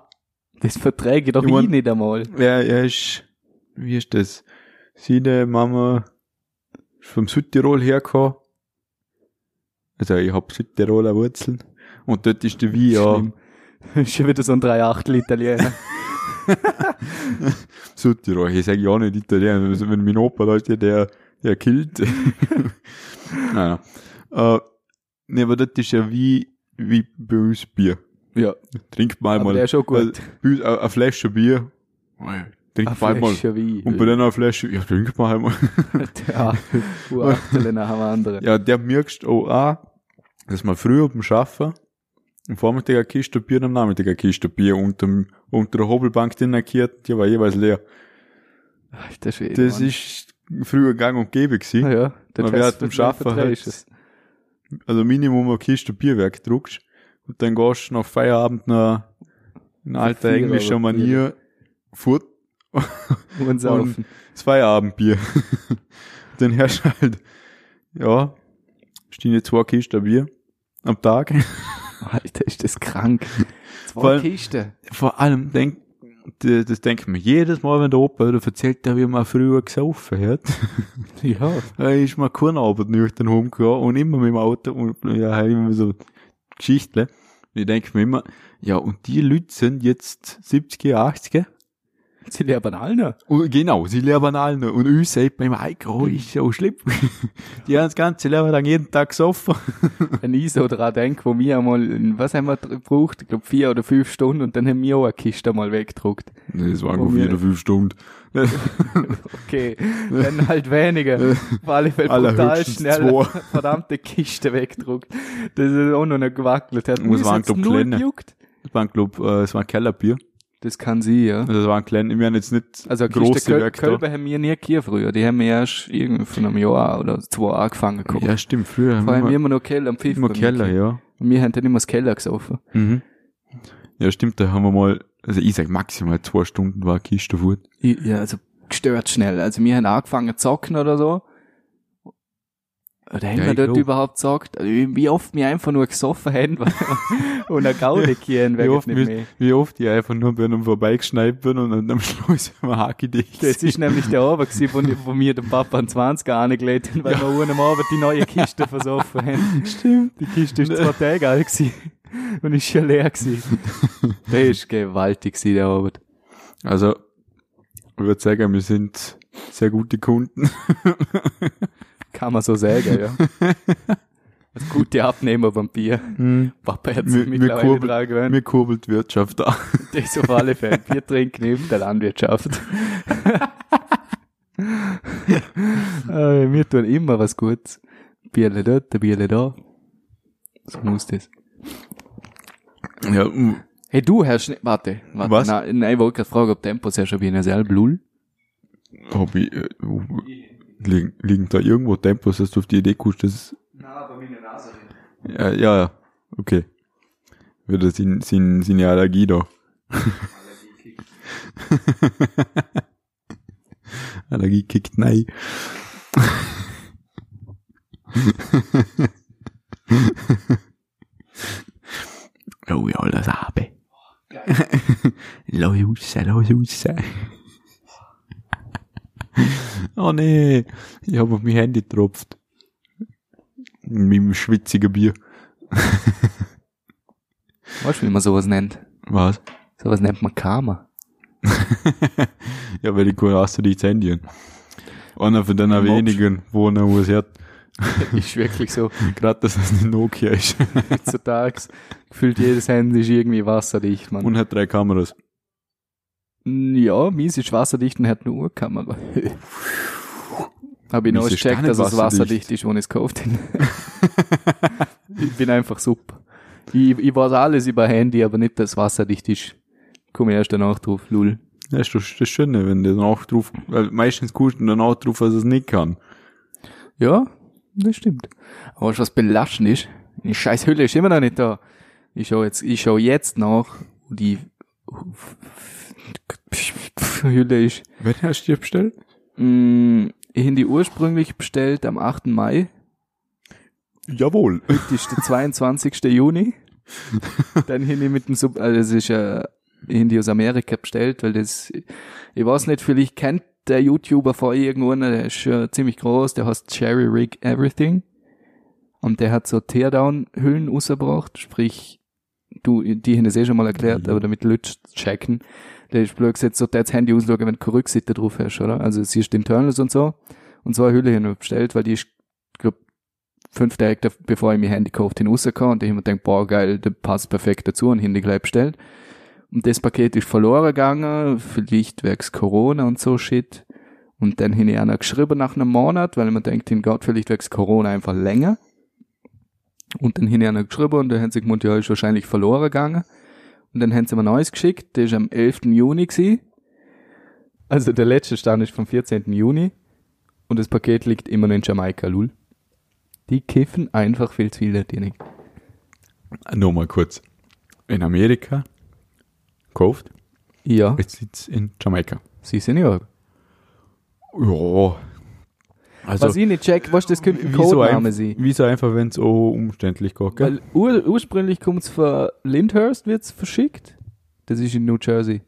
Das verträge ich doch Ich mein- ich nicht einmal. Er, er ist, wie ist das? Seine Mama ist vom Südtirol hergekommen. Also ich hab Südtiroler Wurzeln. Und dort ist der Wein ja. Schon wieder so ein 3 Achtel Italiener. Südtirol, ich sage ja nicht Italiener, wenn mein Opa da ist, der, der, killt. naja. Äh, nee, aber das ist ja wie, wie bei uns Bier. Ja, Trinkt mal aber mal. der ist schon gut. Bei uns eine Flasche Bier. Trinkt mal mal. Flasche Wein. Und bei der eine Flasche, ja, trinkt mal einmal. Ja, Urachtel nach dem anderen. Ja, der merkst auch dass man früher beim Schaffen am Vormittag eine Kiste Bier und am Nachmittag eine Kiste Bier unterm, unter der Hobelbank drinnen gekehrt, die war jeweils leer. Alter Schwede, Das Mann. ist früher gang und gäbe gewesen. Ah ja, das Man wird du Schaffen halt-. Also Minimum eine Kiste Bierwerk druckst und dann gehst du nach Feierabend noch in alter englischer Manier fort Und saufen. das Feierabendbier. dann herrscht halt, ja, stehen jetzt zwei Kisten Bier am Tag. Alter, ist das krank. Zwei Vor allem- Kisten. Vor allem denk, das, das denkt man jedes Mal, wenn der Opa wieder erzählt, wie man früher gesaufen hat. Ja. Da ist man keine Arbeit nüchtern rumgegangen und immer mit dem Auto und ja, halt immer so Geschichten. Ich denke mir immer, ja, und die Leute sind jetzt 70er, 80er. Sie leben alle. Und genau, sie leben alle noch. Und uns sagt man immer, ey, oh, ist so schlimm. die haben das ganze Leben lang jeden Tag gesoffen. Wenn ich so dran denke, wo wir einmal, was haben wir gebraucht? Ich glaube vier oder fünf Stunden und dann haben wir auch eine Kiste mal weggedruckt. Nee, das waren nur vier oder fünf Stunden. Okay, dann halt weniger. Auf alle Fälle brutal schnell zwei. verdammte Kiste weggedruckt. Das ist auch noch nicht gewackelt. Hat Und es waren, kleine. äh, es war ein Kellerbier. Das kann sie, ja. Also, das waren kleine, wir haben jetzt nicht Also große Köl Werke da. Kölbe haben wir nie gekriegt früher. Die haben wir erst irgendwie von einem Jahr oder zwei angefangen gehabt. Ja, stimmt, früher haben Vor allem wir immer noch Keller am Pfiff. immer Keller, ja. Und wir haben dann immer das Keller gesoffen. Mhm. Ja, stimmt, da haben wir mal, also ich sag maximal zwei Stunden war eine Kiste fort. Ich, ja, also gestört schnell. Also wir haben angefangen zu zocken oder so. Oder haben Ja, wir dort glaub. überhaupt gesagt? Also wie wie oft wir einfach nur gesoffen haben und eine Gaude kehren Wie weg oft, nicht mehr. wie oft ich einfach nur bei einem vorbeigeschneit bin und dann am Schluss haben wir Haki dicht. Das ist nämlich der Abend gewesen, wo, wo mir der Papa einen 20er angelegt haben, weil wir an einem Abend die neue Kiste versoffen haben. Stimmt. Die Kiste ist zwei Tage alt gewesen. Und ist schon leer gewesen. Der ist gewaltig gewesen, der Abend. Also, ich würde sagen, wir sind sehr gute Kunden. Kann man so sagen, ja. Als gute Abnehmer beim Bier. Papa hat sich mittlerweile kurbel, dran gewöhnt. wir kurbelt die Wirtschaft an. Das auf alle Fälle. Bier trinken neben der Landwirtschaft. äh, wir tun immer was Gutes. Bierle dort, Bierle da. So muss das. Ja, mm, Hey, du, Herr Schnee, warte, warte. Was? Nein, nein, ich wollte gerade fragen, ob Tempos ja schon wie eine selbe Lull. hab ich, äh, wo- liegen, liegen da irgendwo Tempos, dass du auf die Idee kommst, dass, Na, bei meiner Nase. ja, ja, ja, okay. Wieder sin, sin, seine Allergie da. Allergie kickt nein. Oh ja, das habe. Lass raus, lass raus. Oh nee, ich habe auf mein Handy getropft. Mit dem schwitzigen Bier. Weißt du, wie man sowas nennt? Was? Sowas nennt man Karma. Ja, weil hast du die Handy. Einer von den wenigen, wo er was hat. ist wirklich so. Gerade, dass es ein Nokia ist. Heutzutage gefühlt jedes Handy ist irgendwie wasserdicht, man. Und hat drei Kameras. Ja, mies ist wasserdicht und hat eine Uhrkamera. Habe ich noch gecheckt, dass es wasserdicht. ist, wo ich es gekauft habe. ich bin einfach super. Ich, ich weiß alles über Handy, aber nicht, dass es wasserdicht ist. Komme erst danach drauf, lul. Das ist doch das Schöne, wenn der danach drauf, weil meistens guckst du danach drauf, dass es nicht kann. Ja, das stimmt. Aber weißt was belastend ist? Die scheiß Hülle ist immer noch nicht da. Ich schau jetzt, ich schau jetzt nach, die Hülle ist. Wann hast du die bestellt? Mm, Ich habe die ursprünglich bestellt am 8. Mai. Jawohl. Heute ist der 22. Juni. Dann habe ich mit dem Sub, also das ist äh, ich die aus Amerika bestellt, weil das, ich weiß nicht, vielleicht kennt der YouTuber vor irgendwo, einer, der ist äh, ziemlich groß, der heißt Cherry Rig Everything. Und der hat so Teardown-Hüllen rausgebracht, sprich du, die haben es eh schon mal erklärt, Ja. aber damit Leute checken, der ist blöd gesetzt, so das Handy ausschauen, wenn du keine Rückseite drauf hast, oder? Also siehst du Internals und so. Und so eine Hülle wir bestellt, weil die ist, glaub, fünf Tage bevor ich mein Handy gekauft habe, rausgekommen und ich mir gedacht, boah, geil, der passt perfekt dazu und Handy gleich bestellt. Und das Paket ist verloren gegangen, vielleicht wegen Corona und so Shit. Und dann habe ich einer geschrieben nach einem Monat, weil man denkt, den geht vielleicht wegen Corona einfach länger. Und dann habe ich einer geschrieben und dann haben sie gemeint, ja, ist wahrscheinlich verloren gegangen. Und dann haben sie mir Neues geschickt, der ist am 11. Juni gewesen. Also der letzte Stand ist vom 14. Juni. Und das Paket liegt immer noch in Jamaika, lul. Die kiffen einfach viel zu viel, der Ding. Nur mal kurz. In Amerika kauft, Ja, jetzt sitzt in Jamaika. sie sind ja. Ja. Also, Was ich nicht check, was das könnte ein Codename ein, sein. wieso einfach, wenn es so umständlich geht, gell? Weil ur ursprünglich kommt es von Lyndhurst, wird's verschickt. Das ist in New Jersey.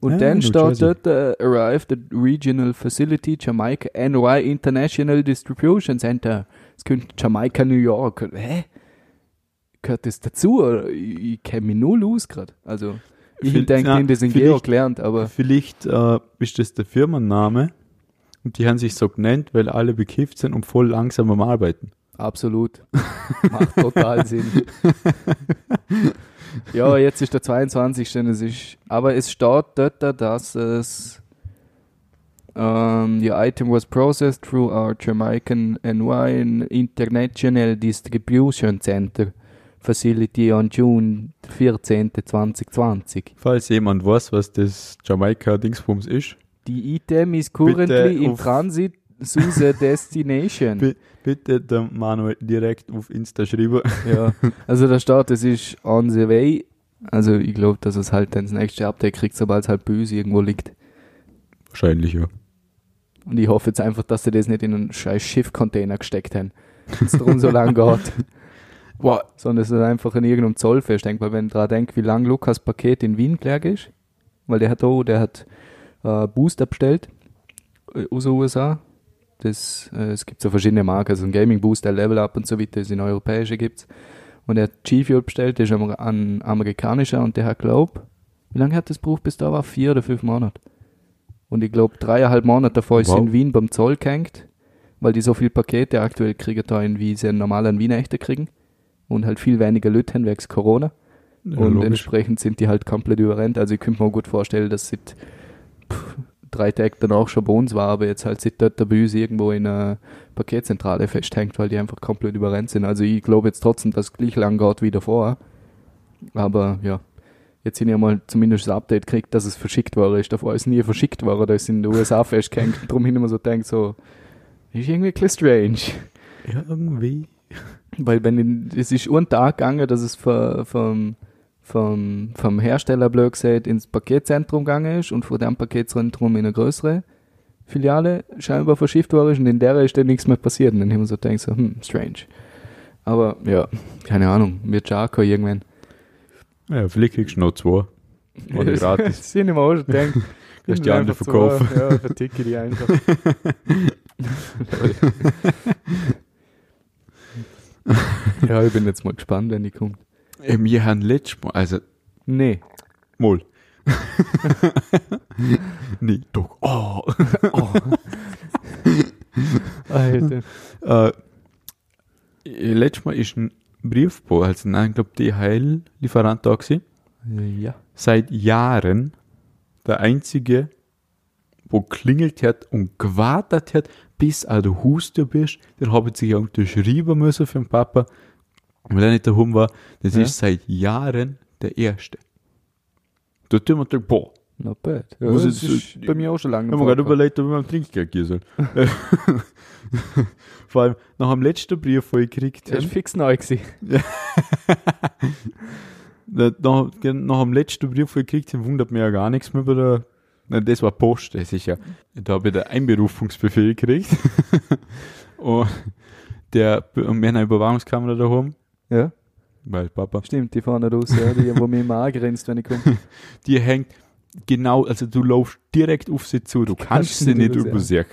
Und Ah, dann dort, uh, arrived at Regional Facility Jamaica NY International Distribution Center. Es könnte Jamaica, New York. Hä? Gehört das dazu? Oder? Ich, ich kenne mich null aus gerade. Also, ich denke, ja, ja, das in vielleicht- Georg gelernt, aber Vielleicht äh, ist das der Firmenname und die haben sich so genannt, weil alle bekifft sind und voll langsam am Arbeiten. Absolut. Macht total Sinn. ja, jetzt ist der 22. und Es ist, aber es steht dort, dass es um, your item was processed through our Jamaican NY International Distribution Center Facility on June 14. 2020. Falls jemand weiß, was das Jamaika-Dingsbums ist, The item is currently in transit to the destination. Bi- bitte der Manuel direkt auf Insta schreiben. Ja, also da steht, es ist on the way. Also ich glaube, dass es halt dann das nächste Update kriegt, sobald es halt uns irgendwo liegt. Wahrscheinlich, ja. Und ich hoffe jetzt einfach, dass sie das nicht in einen scheiß Schiffcontainer gesteckt haben. Wenn es darum so lang geht. Wow. Sondern es ist einfach in irgendeinem Zoll festdenkt, weil wenn ich dran denke, wie lang Lukas Paket in Wien gelegen ist, weil der hat auch, der hat äh, Booster bestellt äh, aus den USA. Das, äh, es gibt so verschiedene Marken, also ein Gaming Booster, Level Up und so weiter, das in europäische gibt's. Und er hat G-Fuel bestellt, der ist ein amerikanischer und der hat, glaub, wie lange hat das Buch bis da war? Vier oder fünf Monate. Und ich glaube, dreieinhalb Monate davor ist Wow. sie in Wien beim Zoll gehängt, weil die so viele Pakete aktuell kriegen da in wie sie normal an Wien echte kriegen. Und halt viel weniger Leute haben wegen Corona. Ja, und logisch. entsprechend sind die halt komplett überrennt. Also ich könnte mir gut vorstellen, dass seit pff, drei Tagen danach schon bei uns war, aber jetzt halt seit dort bei uns irgendwo in einer Paketzentrale festhängt, weil die einfach komplett überrennt sind. Also ich glaube jetzt trotzdem, dass es gleich lang geht wie davor. Aber ja, jetzt sind ja mal zumindest das Update gekriegt, dass es verschickt worden ist. Davor ist es nie verschickt worden, da ist in den USA festgehängt. Darum hin immer so denkt so, ist irgendwie ein bisschen strange. Ja, irgendwie. Weil wenn es ist einen Tag gegangen, dass es vom, vom, vom Hersteller blöd gesagt ins Paketzentrum gegangen ist und von dem Paketzentrum in eine größere Filiale scheinbar verschifft worden ist und in der ist dann nichts mehr passiert. Und dann haben wir so gedacht, so, hm, strange. Aber ja, keine Ahnung, wird schon auch irgendwann. Ja, vielleicht kriegst du noch zwei. Oder gratis. das sind immer auch schon gedacht. Kannst die anderen verkaufen. Ja, verticke die einfach. ja, ich bin jetzt mal gespannt, wenn die kommt. Wir haben letztes Mal, also, Nee. mal. nee, doch. Oh. Oh. Alter. äh, äh, letztes Mal ist ein Briefbote, also nein, ich glaube, DHL-Lieferant da gewesen. Ja. Seit Jahren der einzige, wo klingelt hat und gewartet hat, bis er der Haustür bist. Der hat sich ja unterschrieben müssen für den Papa. Und wenn er nicht daheim war, das Ja. ist seit Jahren der erste. Da tun wir gedacht, boah, Not bad. Ja, das ich- ist bei mir auch schon lange Ich habe mir gerade überlegt, ob ich mal Trinkgeld geben soll. Vor allem nach dem letzten Brief, den ich gekriegt Der ist habe, fix neu gewesen. nach, nach dem letzten Brief, den ich gekriegt habe, wundert mich ja gar nichts mehr bei der, nein, das war Post, das ist ja, da habe ich den Einberufungsbefehl gekriegt. und der, und wir haben eine Überwachungskamera daheim, Ja, weil Papa, stimmt, die vorne raus, ja, die, wo mir immer angrenzt, wenn ich komme. die hängt genau, also du laufst direkt auf sie zu, du kannst sie nicht übersehen.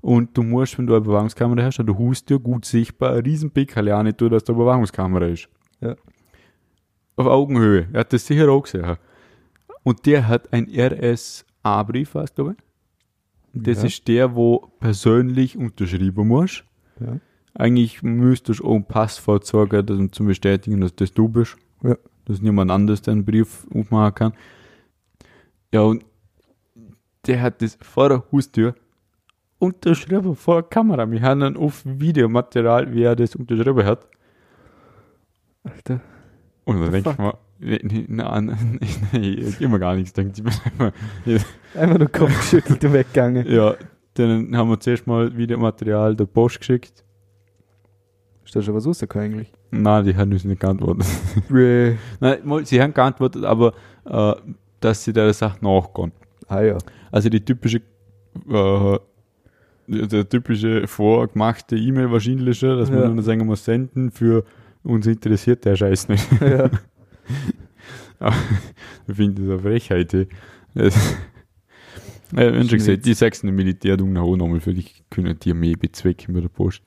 Und du musst, wenn du eine Überwachungskamera hast, an der Haustür gut sichtbar, ein riesen Pickerl auch nicht durch, dass da eine Überwachungskamera ist. Ja. auf Augenhöhe. Er hat das sicher auch gesehen. Und der hat ein RSA-Brief, weißt du, glaube ich. Das Ja. ist der, wo persönlich unterschreiben musst. Ja. Eigentlich müsstest du auch ein Pass vorzeigen, das, um zu bestätigen, dass das du bist. Ja. Dass niemand anderes den Brief aufmachen kann. Ja, und der hat das vor der Haustür unterschrieben vor der Kamera. Wir haben dann auf Videomaterial, wie er das unterschrieben hat. Alter. Und dann denke ich mal, nee, nee, nein, nee, immer gar nichts gedacht. Ich bin einfach, Einfach nur Kopf geschüttelt und weggegangen. ja, dann haben wir zuerst mal Videomaterial der Post geschickt. Ist da schon was rausgekommen eigentlich? Nein, die haben uns nicht geantwortet. Nein, sie haben geantwortet, aber äh, dass sie der Sache nachgehen. Ah ja. Also die typische, äh, der typische vorgemachte E-Mail wahrscheinlich, schon, dass man Ja. nur noch sagen muss, senden für uns interessiert der Scheiß nicht. ja. Ich finde das eine Frechheit. ey. Das, äh, wenn schon gesagt, die sechs Militär tun auch nochmal für dich können die mehr bezwecken mit der Post.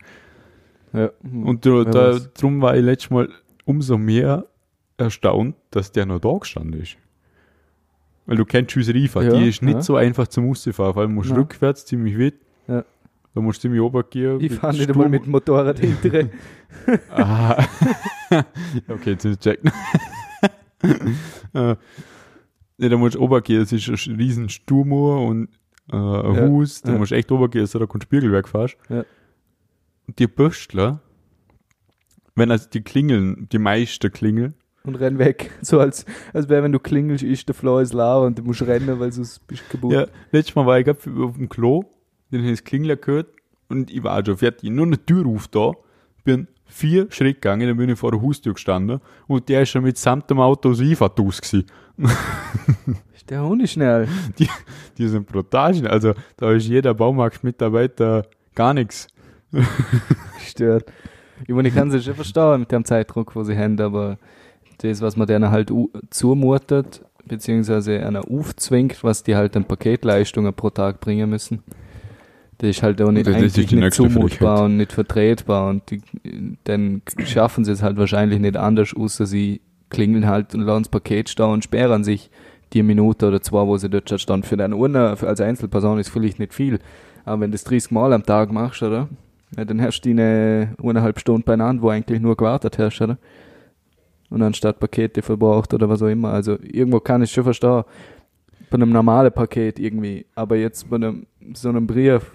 Ja. Und da, da, darum war ich letztes Mal umso mehr erstaunt, dass der noch da gestanden ist. Weil du kennst Schüsse Rifa, Ja, die ist nicht ja. so einfach zum Rausfahren, weil du musst Nein. rückwärts ziemlich weit. Ja. Da musst du ziemlich runtergehen. Ich fahre nicht einmal mit dem Motorrad hinterher. Ah. okay, jetzt ist es checkt. äh, ja, da musst du runtergehen, es ist ein riesen Sturmohr und äh, ein Ja, Haus, da ja. musst du echt runtergehen, dass du da kein Spiegelwerk fährst. Ja. Und die Böstler, wenn also die klingeln, die meisten klingeln, und renn weg. So als, als wäre, wenn du klingelst, ist der Floor ist Lava und du musst rennen, weil sonst bist du kaputt. Ja, letztes Mal war ich auf dem Klo, den habe ich das Klingeln gehört und ich war schon fertig. Nur eine Tür auf da, bin vier Schritte gegangen, dann bin ich vor der Haustür gestanden und der ist schon mit samt dem Auto aus Einfahrt aus gewesen. Ist der Hund schnell. Die sind brutal schnell. Also da ist jeder Baumarktmitarbeiter gar nichts. Gestört. Ich meine, ich kann es schon verstehen mit dem Zeitdruck, wo sie haben, aber das, was man denen halt zumutet, beziehungsweise einer aufzwingt, was die halt an Paketleistungen pro Tag bringen müssen, das ist halt auch nicht, eigentlich nicht zumutbar und nicht vertretbar und die, dann schaffen sie es halt wahrscheinlich nicht anders, außer sie klingeln halt und lassen das Paket stehen und sperren sich die Minute oder zwei, wo sie dort standen. Für Urner, für als Einzelperson ist vielleicht nicht viel, aber wenn du das 30 Mal am Tag machst, oder? Ja, dann hast du eine eineinhalb Stunden beieinander, wo eigentlich nur gewartet hast, oder? Und anstatt Pakete verbraucht oder was auch immer. Also irgendwo kann ich schon verstehen. Bei einem normalen Paket irgendwie. Aber jetzt bei einem, so einem Brief,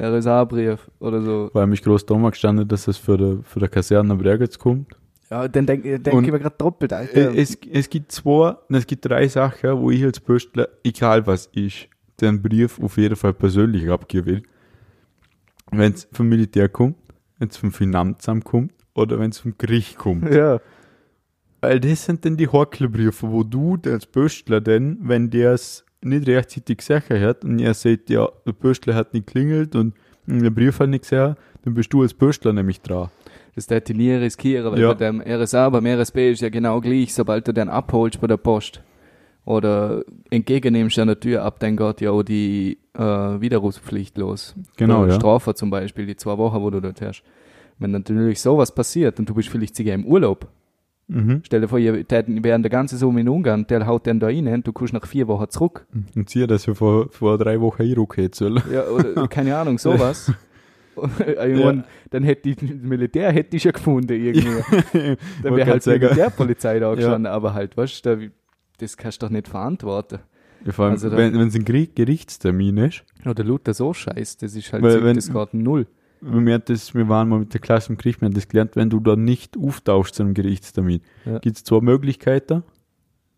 RSA-Brief oder so. Weil mich groß da gestanden, dass es für der, für der Kaserne Bregenz kommt. Ja, dann denke denk Und- ich mir gerade doppelt, Alter. Äh, Es, es gibt zwei, es gibt drei Sachen, wo ich als Pöstler, egal was ist, den Brief auf jeden Fall persönlich abgeben will. Wenn es vom Militär kommt, wenn es vom Finanzamt kommt oder wenn es vom Gericht kommt. ja. Weil das sind dann die Horkelbriefe, wo du als Pöstler denn, wenn der es nicht rechtzeitig gesagt hat und er sagt, ja, der Pöstler hat nicht klingelt und der Brief hat nicht gesagt, dann bist du als Pöstler nämlich dran. Das darf ich nie riskieren, weil Ja. bei dem RSA, beim RSB ist ja genau gleich, sobald du den abholst bei der Post oder entgegennimmst an der Tür ab, dann geht ja auch die äh, Widerrufspflicht los. Genau, ja. Strafe zum Beispiel, die zwei Wochen, wo du dort hast. Wenn natürlich sowas passiert und du bist vielleicht sogar im Urlaub, Mhm. stell dir vor, ihr täten während der ganzen Sommer in Ungarn, der haut den da rein und du kommst nach vier Wochen zurück. Und sie das ja vor, vor drei Wochen einrücken soll. Ja, oder keine Ahnung, sowas. Irgendwann, Dann hätte die das Militär hätte ich ja gefunden irgendwie. Dann wäre halt die sagen. Militärpolizei da Ja. gestanden, aber halt, weißt du, da- das kannst du doch nicht verantworten. Ja, vor allem, Also da- wenn es ein Geri- Gerichtstermin ist, Oder Luther so scheiß, das ist halt Weil wenn- das geht null. wir, das, wir waren mal mit der Klasse im Gericht, wir haben das gelernt, wenn du da nicht auftauchst zu einem Gerichtstermin, Ja. gibt es zwei Möglichkeiten,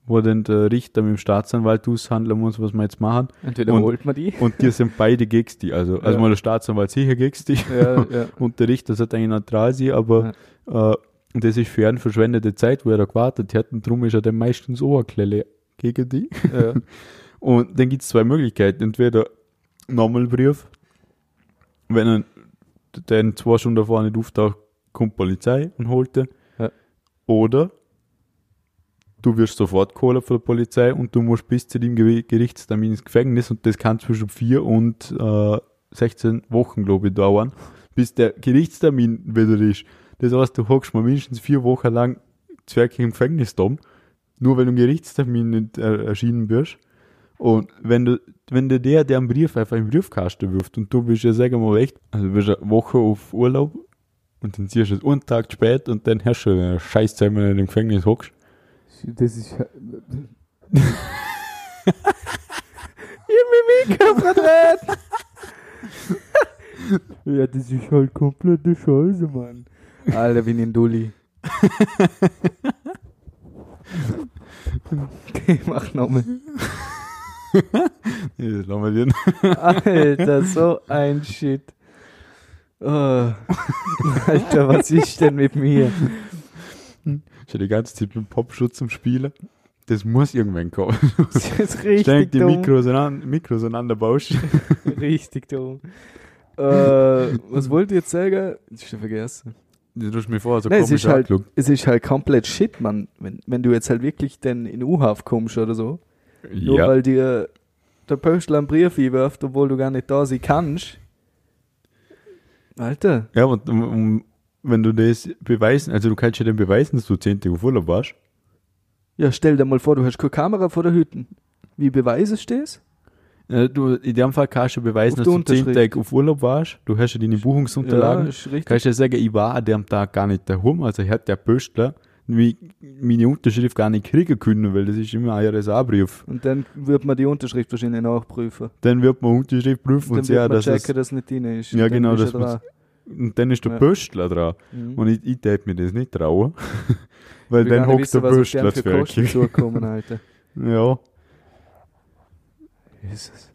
wo dann der Richter mit dem Staatsanwalt aushandeln muss, was wir jetzt machen. Entweder Und- holt man die. Und die sind beide gegen die. Also, also Ja. mal der Staatsanwalt sicher gegen die. ja, ja. Und der Richter sollte eigentlich neutral sein, aber äh, das ist für einen verschwendete Zeit, wo er da gewartet hat. Und darum ist er dann meistens auch eine Klelle gegen die. ja. Und dann gibt es zwei Möglichkeiten. Entweder Normalbrief, wenn er den zwei Stunden davor nicht auftaucht, kommt die Polizei und holt den. Ja. Oder du wirst sofort geholt von der Polizei und du musst bis zu dem Ge- Gerichtstermin ins Gefängnis und das kann zwischen vier und äh, 16 Wochen, glaube ich, dauern, bis der Gerichtstermin wieder ist. Das heißt, du hockst mal mindestens vier Wochen lang Zwerg im Gefängnis da, nur weil du im Gerichtstermin nicht äh, erschienen bist. Und wenn du, wenn dir der, der einen Brief einfach im Briefkasten wirft und du bist ja, sagen wir mal, echt, also du bist eine Woche auf Urlaub und dann siehst du es einen Tag spät und dann hast du eine Scheißzeit, wenn du in dem Gefängnis hockst. Das ist. Mikro verdreht! ja, das ist halt komplette Scheiße, Mann. Alter, bin ein Dulli. okay, mach nochmal. Ja, das lassen wir. Alter, so ein Shit. Oh. Alter, was ist denn mit mir? Ich hatte die ganze Zeit mit Popschutz zum Spielen. Das muss irgendwann kommen. Das ist richtig Ständig die dumm. Mikros aneinander, Mikros aneinander baust. Richtig dumm. Äh, was wollte ich jetzt sagen? Ich schon vergessen. Du hast mir vorher so Nein, es ist halt- angeschaut. Es ist halt komplett Shit, Mann. Wenn, wenn du jetzt halt wirklich dann in U-Haft kommst oder so. Nur Ja. weil dir der Pöstler einen Brief einwirft, obwohl du gar nicht da sein kannst. Alter. Ja, und um, um, wenn du das beweisen, also du kannst ja dann beweisen, dass du 10 Tage Urlaub warst. Ja, stell dir mal vor, du hast keine Kamera vor der Hütte. Wie beweisest du das? Äh, Du, in dem Fall kannst du beweisen, dass du 10 Unterschrift. Tage auf Urlaub warst. Du hast ja deine Buchungsunterlagen. richtig. kannst du ja sagen, ich war an dem Tag gar nicht daheim, also hat der Pöstler wie meine Unterschrift gar nicht kriegen können, weil das ist immer ein RSA-Brief. Und dann wird man die Unterschrift wahrscheinlich nachprüfen. Dann wird man Unterschrift prüfen und wird sehen, dass es, checken, dass es nicht drin ist. Ja, Und genau, ist das und dann ist der Ja. Pöstler dran. Mhm. Und ich, ich tät mir das nicht trauen, weil Ich dann hockt der Pöstler für Kosten zukommen, Alter. Ja, Jesus.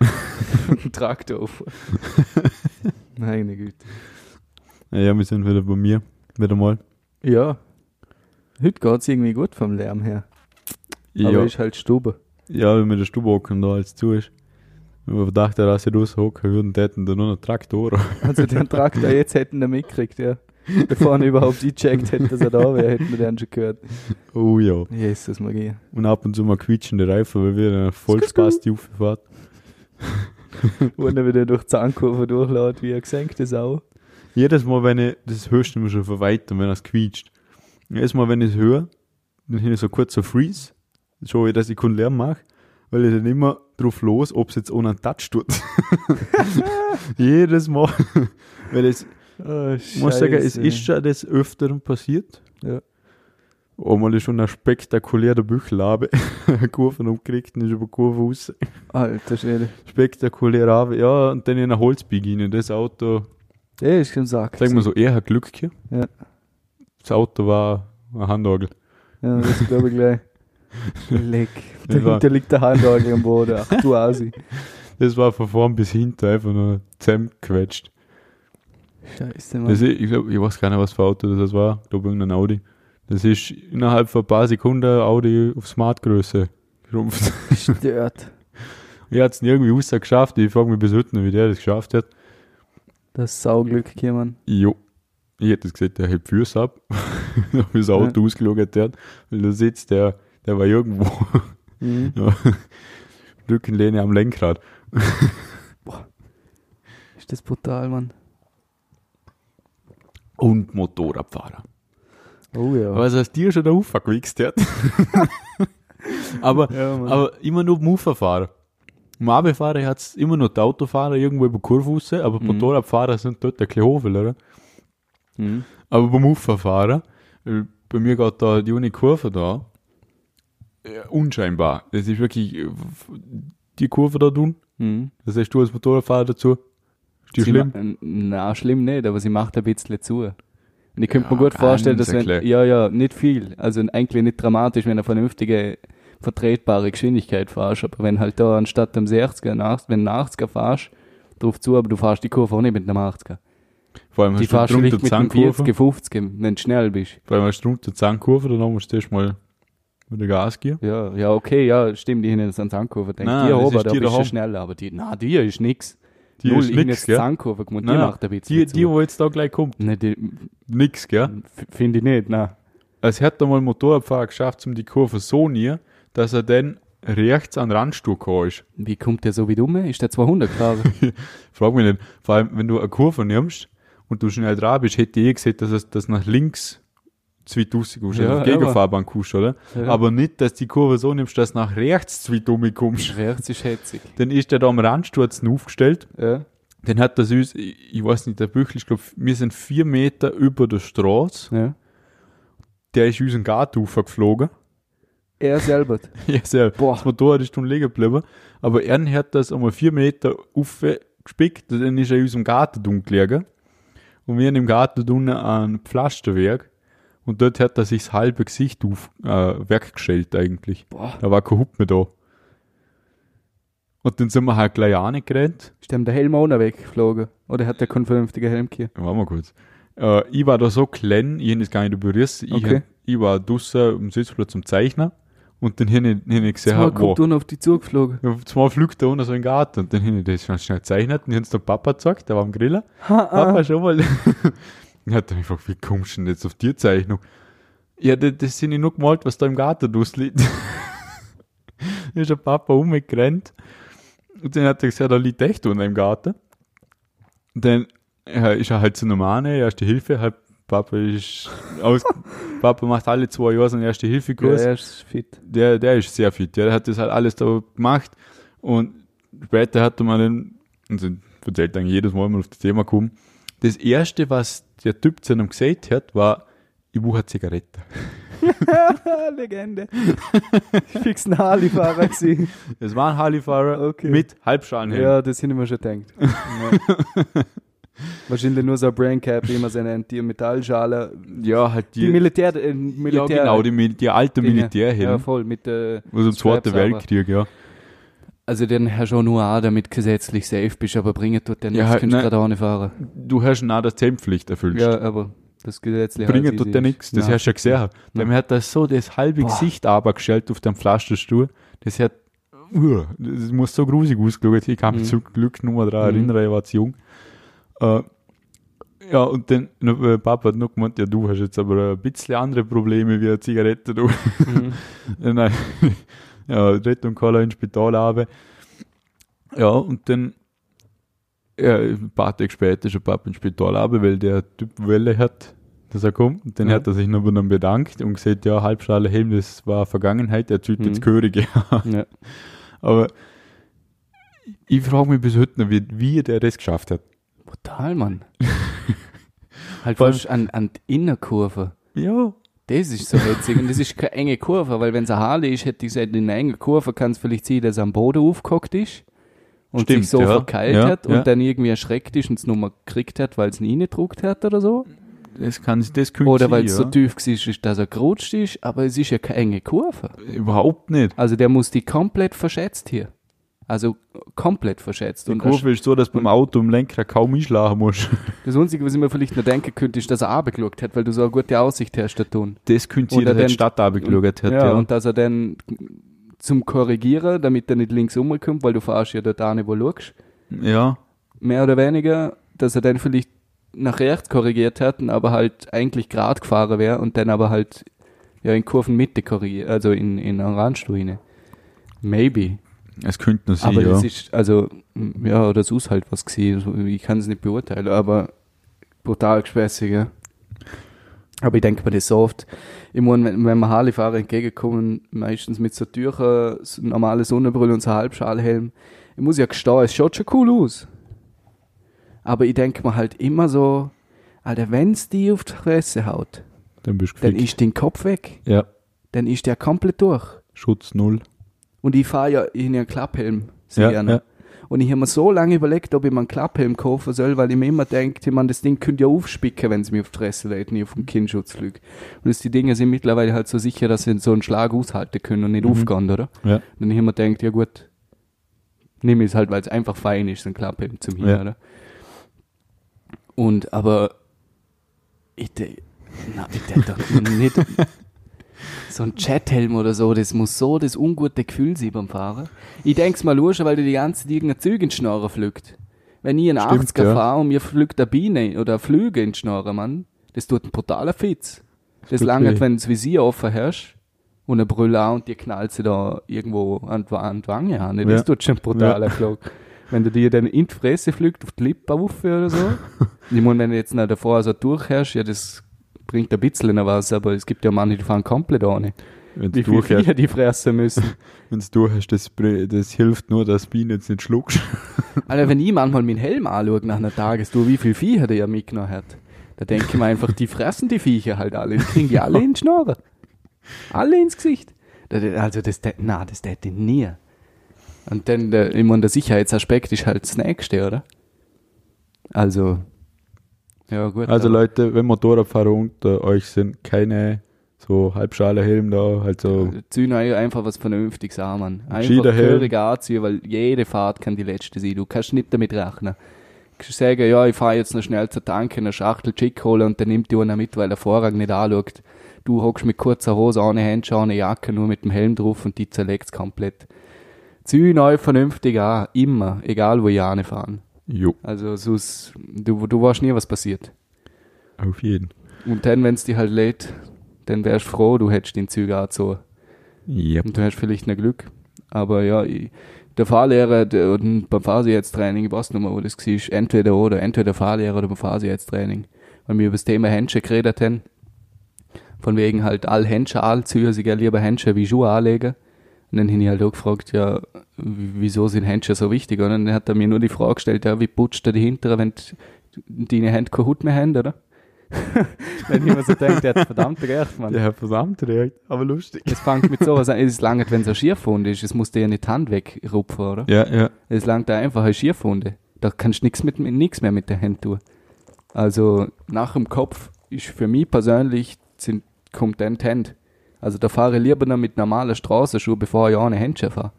Traktor auf. Meine Güte. ja, wir sind wieder bei mir. Wieder mal. Ja. Heute geht es irgendwie gut vom Lärm her. Ja, Aber ist halt Stube. ja wenn wir der Stube hocken da als zu ist. Wenn man dachte, dass ich raushocken würden, täten da nur noch Traktoren. Also den Traktor jetzt hätten wir mitgekriegt, ja. Bevor er überhaupt gecheckt hätte, dass er da wäre, hätten wir den schon gehört. Oh ja. Jesus Magie. Und ab und zu mal quietschende Reifen, weil wir eine Vollspaß die Auffahrt. Und er wieder durch die Zahnkurve durchlädt, wie eine gesenkte Sau. Jedes Mal, wenn ich, das hörst du mir schon von weitem, wenn es quietscht. Jedes Mal, wenn ich es höre, dann habe ich so kurz so Freeze. Schon, dass ich keinen Lärm mache, weil ich dann immer drauf los, ob es jetzt ohne einen Touch tut. Jedes Mal. weil es, Oh, ich muss sagen, es ist schon des Öfteren passiert. Ja. Einmal ist schon ein spektakulärer Büchelabe. Kurven umgekriegt und ist über die Kurve raus. Alter Schwede. Spektakulär Abe. Ja, und dann in ein Holzbeginn. Das Auto, Der ist schon Sack. sagen wir so, er hat Glück gehabt. Ja. Das Auto war ein Handnagel. Ja, das glaube ich gleich. Leck. Dahinter liegt der Handhagel am Boden. Ach du Asi. Das war von vorn bis hinten einfach nur zusammengequetscht. Scheiße, Mann. Das ist, ich glaube, ich weiß gar nicht, was für ein Auto das war. Ich glaube, irgendein Audi. Das ist innerhalb von ein paar Sekunden Audi auf Smartgröße geschrumpft. Stört. er hat es irgendwie rausgeschafft. Ich frage mich bis heute noch, wie der das geschafft hat. Das Sauglück Mann. Jo. Ich hätte gesagt, der hebt Füße ab, wie das Auto ausgeschaut hat. Weil da sitzt der, der war irgendwo. Mhm. ja. Rückenlehne am Lenkrad. Ist das brutal, Mann. Und Motorradfahrer. Oh ja. Aber was dir schon der Ufer gewichst hat. aber, ja, aber immer nur beim Uferfahrer. Im AB-Fahrer hat es immer nur die Autofahrer irgendwo über Kurve raus, aber Mhm. Motorradfahrer sind dort bisschen Hovel, oder? Mhm. Aber beim Uferfahrer, bei mir geht da die Uni Kurve da, unscheinbar. Das ist wirklich äh, die Kurve da tun. Mhm. Das heißt, du als Motorradfahrer dazu. Ist die Sie schlimm? n- Na, schlimm nicht, aber sie macht ein bisschen zu. Und ich könnte Ja, mir gut vorstellen, dass wenn, ja, ja, nicht viel. Also eigentlich nicht dramatisch, wenn er vernünftige, vertretbare Geschwindigkeit fährst. Aber wenn halt da anstatt dem 60er, nach, wenn du einen 80er fährst, drauf zu, aber du fährst die Kurve auch nicht mit einem 80er. Vor allem Die hast du nicht mit einem Zahnkurve. 40er, 50er, wenn du schnell bist. Vor allem hast du drunter Zahnkurve, dann musst du erstmal mit der Gas gehen. Ja, ja, okay, ja, stimmt, die hinten an Zahnkurve. Denk, Nein, die oben, da bist du schneller, aber die, na, die ist nix. Die Null, ist nix, gell? Zahnkurve gemacht, die Nein, macht ein bisschen Die, zu. die, wo jetzt da gleich kommt. Nein, die, Nix, gell? finde ich nicht, nein. Es hat einmal ein Motorradfahrer geschafft, um die Kurve so näher, dass er dann rechts an den Randstuhl gekommen ist. Wie kommt der so weit um? Ist der 200 gefahren? Frag mich nicht. Vor allem, wenn du eine Kurve nimmst und du schnell dran bist, hätte ich eh gesehen, dass es das nach links zwei Dussig kommst, Ja, also auf Gegenfahrbahn kommst, oder? Ja. Aber nicht, dass die Kurve so nimmst, dass du nach rechts zwei dumme kommst. Rechts ist hetzig. Dann ist der da am Randsturz aufgestellt. Ja. Dann hat das uns, ich, ich weiß nicht, der Büchel, ich glaube, wir sind vier Meter über der Straße. ja. Der ist uns in den Garten geflogen. Er selber. Ja, sehr. Boah. Das Motorrad ist dann liegen geblieben. Aber er hat das einmal vier Meter aufgespickt, dann ist er in unserem Garten dunkel gelegen. Und wir haben im Garten unten ein Pflasterwerk. Und dort hat er sich das halbe Gesicht auf, äh, weggestellt eigentlich. Boah. Da war kein Hub mehr da. Und dann sind wir halt gleich angerannt. Ist dem der Helm auch noch weggeflogen? Oder hat der keinen vernünftigen Helm hier? Warte mal kurz. Äh, ich war da so klein, ich habe das gar nicht berührt. Ich, Okay. hab- ich war draussen am Sitzplatz zum Zeichnen. Und dann habe ich, hab ich gesehen, wow, kommt unten auf die zugeflogen. Ja, Zwei flügt da unten so in den Garten und dann habe ich das schon schnell gezeichnet und ich habe es dem Papa gesagt, der war am Grillen. Papa, schau mal. Er hat dann gefragt, wie kommst du denn jetzt auf die Zeichnung? Ja, das, das sind ich nur gemalt, was da im Garten liegt. dann ist der Papa umgerannt und dann hat er gesagt, da liegt echt unten im Garten. Und dann ja, ist er halt einer Mane, erste Hilfe, halt Papa ist aus, Papa macht alle zwei Jahre so einen erste Hilfe Ja, Kurs er ist fit. der, der ist sehr fit, der hat das halt alles da gemacht und später hat er mal den, also erzählt dann jedes Mal, wenn wir auf das Thema kommen, das erste, was der Typ zu einem gesagt hat, war, ich buche eine Zigarette. Legende. Fix ein Harley-Fahrer gewesen. Es war ein Harley-Fahrer Okay. mit Halbschalenhelm. Ja, das hätte ich mir schon gedacht. Ja. Wahrscheinlich nur so ein Braincap, wie man sie nennt, die Metallschale. Ja, halt die, Die Militär, äh, Militär ja genau, die, die alte Dinge. Militärhelm, Ja, voll, mit der, also im Zweiten Straps aber. Weltkrieg, ja. Also den Herr schon nur auch, damit gesetzlich safe bist, aber bringen tut der Ja, nichts, kannst du gerade auch nicht fahren. Du hast auch das Helmpflicht erfüllt. Ja, aber das gesetzlich Bringen halt tut der nichts, das hast du ja gesehen. Dem hat das so das halbe Boah. Gesicht abergestellt auf dem Pflasterstuhl. Das hat, uh, das muss so grusig ausgeschaut. Ich kann mich Mhm. zum Glück nur daran Mhm. erinnern, ich war zu jung. Äh, ja, und dann, äh, Papa hat noch gemeint, ja, du hast jetzt aber ein bisschen andere Probleme wie eine Zigarette, du. Mhm. Ja, Nein, ja, Rettung Cola ins Spital habe. Ja, und dann, ja, ein paar Tage später ist der Papa ins Spital habe, weil der Typ Welle hat, dass er kommt. Und dann Ja. hat er sich noch ihm bedankt und gesagt, ja, Halbschale Helm, das war Vergangenheit, er tut Mhm. jetzt Gehörige. Ja. Aber ich frage mich bis heute noch, wie, wie der das geschafft hat. Brutal, Mann. halt Vor allem- an, an die Innerkurve. Ja, Das ist so hetzig. Und das ist keine enge Kurve, weil wenn es eine Harley ist, hätte ich gesagt, in einer engen Kurve kann es vielleicht sein, dass er am Boden aufgehockt ist und Stimmt, sich so ja. verkeilt Ja, hat und ja. dann irgendwie erschreckt ist und es nochmal gekriegt hat, weil es ihn reingedruckt hat oder so. das kann das könnte Oder weil es so tief war, ist, dass er gerutscht ist, aber es ist ja keine enge Kurve. Überhaupt nicht. Also der muss die komplett verschätzt hier. Also komplett verschätzt. Die Und Kurve ist so, dass du beim Auto im Lenker kaum einschlagen musst. das Einzige, was ich mir vielleicht noch denken könnte, ist, dass er runtergeschaut hat, weil du so eine gute Aussicht hast da tun. Das könnte er er die dann- Stadt runtergeschaut hat. Ja, Ja, und dass er dann zum Korrigieren, damit er nicht links umkommt, weil du fährst ja dort nicht, wo du schaust, ja. mehr oder weniger, dass er dann vielleicht nach rechts korrigiert hat, aber halt eigentlich gerade gefahren wäre und dann aber halt ja in Kurvenmitte korrigiert, also in, in rein. Maybe. Es könnte noch sein, aber ja. das ist, also, ja, oder so ist halt was gewesen. So, Ich kann es nicht beurteilen, aber brutal gespässig, ja. Aber ich denke mir das so oft. Ich meine, wenn, wenn wir Harley-Fahrer entgegenkommen, meistens mit so Tücher, so normale Sonnenbrille und so Halbschalhelm, ich muss ja gestehen, es schaut schon cool aus. Aber ich denke mir halt immer so, Alter, wenn's die auf die Fresse haut, Dann bist du dann ist dein Kopf weg. Ja, Dann ist der komplett durch. Schutz null. Und ich fahre ja in einen Klapphelm sehr Ja, gerne. ja. Und ich habe mir so lange überlegt, ob ich mir einen Klapphelm kaufen soll, weil ich mir immer denke, ich meine, das Ding könnte ja aufspicken, wenn es mir auf die Fresse lädt, nicht auf den Kinnschutz liegt. Und dass die Dinge sind mittlerweile halt so sicher, dass sie so einen Schlag aushalten können und nicht Mhm. aufgehen, oder? Ja. Und dann habe ich mir gedacht, ja gut, nehme ich es halt, weil es einfach fein ist, so ein Klapphelm zum hier, Ja. oder? Und, aber, ich, na, ich denke doch nicht, so ein Chathelm oder so, das muss so das ungute Gefühl sein beim Fahren. Ich denk's mal schon, weil du die ganze Zeit irgendein Zeug in Schnorren fliegt. Wenn ich einen Stimmt, 80er ja. fahre und mir fliegt eine Biene oder Flüge in Schnorren, Mann, das tut einen brutaler Fitz. Das weh. wenn du das Visier offen hast und eine Brille auch und die knallt sie da irgendwo an die, an die Wange an. Das Ja. tut schon brutaler Schlag. Wenn du dir dann in die Fresse fliegt, auf die Lippe auf oder so. ich meine, wenn du jetzt noch davor so durchherrschst, ja, das bringt ein bisschen noch was, aber es gibt ja manche, die fahren komplett ohne. Wenn Wie du viel Viecher die fressen müssen. wenn's durchhast, das, bre- das hilft nur, dass du ihn jetzt nicht schluckst. Alter, wenn ich manchmal meinen Helm anschaue nach einer Tagestour, wie viel Viecher der ja mitgenommen hat, da denke ich mir einfach, die fressen die Viecher halt alle. Die kriegen die alle in die Schnorre. Alle ins Gesicht. Also das, na, das hätte ich nie. Und dann, der, ich meine, der Sicherheitsaspekt ist halt das Nächste, oder? Also, ja gut. Also Leute, wenn Motorradfahrer unter euch sind, keine so halbschale Helm da, halt so. Euch einfach was Vernünftiges an, Mann. Einfach gehörig anziehen, weil jede Fahrt kann die letzte sein. Du kannst nicht damit rechnen. Du kannst sagen, ja, ich fahre jetzt noch schnell zur Tanke, eine Schachtel Chick holen und dann nimmt die einer mit, weil der Fahrer nicht anschaut. Du hockst mit kurzer Hose, ohne Handschuhe, ohne Jacke, nur mit dem Helm drauf und die zerlegt's komplett. Ziehen euch vernünftig an, immer, egal wo ihr fahren. Jo, Also, sonst, du, du weißt nie, was passiert. auf jeden. Und dann, wenn's dich halt lädt, dann wärst du froh, du hättest den Züge angezogen. Yep. Und du hast vielleicht noch Glück. Aber ja, ich, der Fahrlehrer der, und beim Fahrsicherheitstraining, ich weiß nicht mehr, wo das war, entweder oder, entweder Fahrlehrer oder beim Fahrsicherheitstraining, weil wir über das Thema Händchen geredet haben. Von wegen halt all Händchen anziehen, sie gell lieber Händchen wie Schuhe anlegen. Und dann habe ich halt auch gefragt, ja, wieso sind Händchen so wichtig? Und dann hat er mir nur die Frage gestellt, ja, wie putzt du die hinteren, wenn deine Hände keine Haut mehr haben, oder? wenn ich mir so denke, der hat verdammt recht, Mann. Der Herr verdammt recht, aber lustig. Es fängt mit sowas an. Es ist lange, wenn es ein Schierfund ist. Es muss dir ja nicht die Hand wegrupfen, oder? Ja, ja. Es langt einfach ein Schierfunde. Da kannst du nichts mit, nichts mehr mit der Hand tun. Also, nach dem Kopf ist für mich persönlich, sind, kommt dann die Hand. Also, da fahre ich lieber noch mit normaler Straßenschuhe, bevor ich ohne Händchen fahre.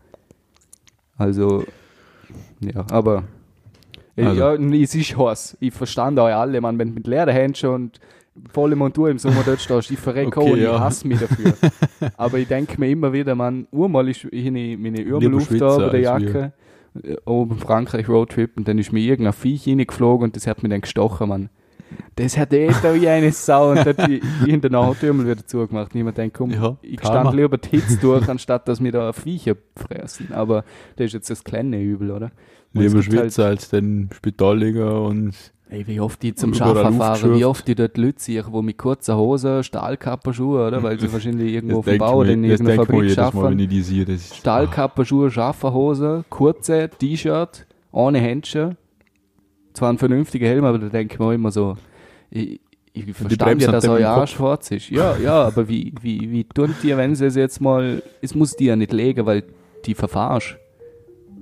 Also, ja, aber, Also. ja, es ist heiß. Ich verstand euch alle, man, wenn mit leeren Händchen und volle Montur im Sommer dort stehst, ich verrecke Okay, auch und ja. ich hasse mich dafür. Aber ich denke mir immer wieder, man, einmal ist ich meine, meine schwitzen da über der. Jacke, äh, oben in Frankreich Roadtrip und dann ist mir irgendein Viech reingeflogen und das hat mir dann gestochen, man. Das hat eh da wie eine Sau und hat die in der Nachtürmel wieder zugemacht. Mir denke, komm, Ja, ich stand lieber die Hitze durch, anstatt dass mir da Viecher fressen. Aber das ist jetzt das kleine Übel, oder? Und Lieber gibt halt- Schwitzer als den Spitalliger und Ey, wie oft die zum Schaffen fahren, wie oft die dort Leute sehen, wo mit kurzer Hose, Stahlkapperschuhe, oder? Weil sie wahrscheinlich irgendwo auf dem Bau oder in irgendeiner Fabrik schaffen. die Stahlkapperschuhe, Schafferhose, kurze T-Shirt, ohne Händchen. Zwar ein vernünftiger Helm, aber da denke ich mir immer so, ich, ich verstand ja, dass euer. Arsch schwarz ist. Ja, ja, aber wie, wie, wie tun die, wenn sie es jetzt mal, es muss dir ja nicht legen, weil die verfahrst.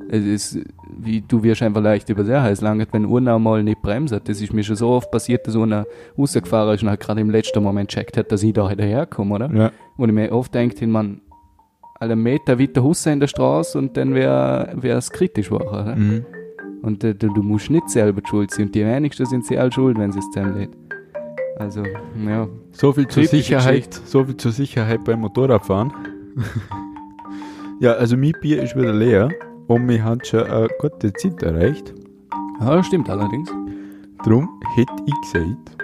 Es ist, wie, du wirst einfach leicht übersehen. Es langt, wenn einer mal nicht bremst. Das ist mir schon so oft passiert, dass einer rausgefahren ist und halt gerade im letzten Moment checkt hat, dass ich da hinterherkomme, oder? ja. Wo ich mir oft denke, man, einen Meter weiter Husse in der Straße und dann wäre es kritisch geworden. Mhm. Und äh, du, du musst nicht selber schuld sein. Und die wenigsten sind selber schuld, wenn sie es zusammenlegt. Also, ja. So viel zur Sicherheit, so viel zur Sicherheit beim Motorradfahren. ja, also mein Bier ist wieder leer und wir haben schon eine gute Zeit erreicht. Ja, das stimmt allerdings. Darum hätte ich gesagt,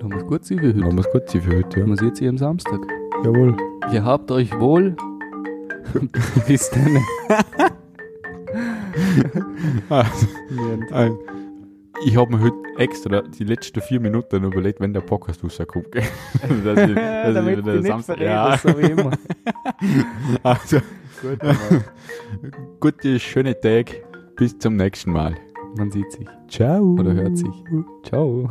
Da muss gut sein für heute. wir es gut sein für heute. Ja. muss jetzt hier am Samstag. Jawohl. Ihr habt euch wohl. Bis dann. Also, äh, ich habe mir heute extra die letzten vier Minuten überlegt, wenn der Podcast rauskommt. dass ich, dass Damit ich wieder Samstag, verrätst, ja, so wie immer. also, Gut, gute, schöne Tag. Bis zum nächsten Mal. man sieht sich Ciao. oder hört sich. Ciao.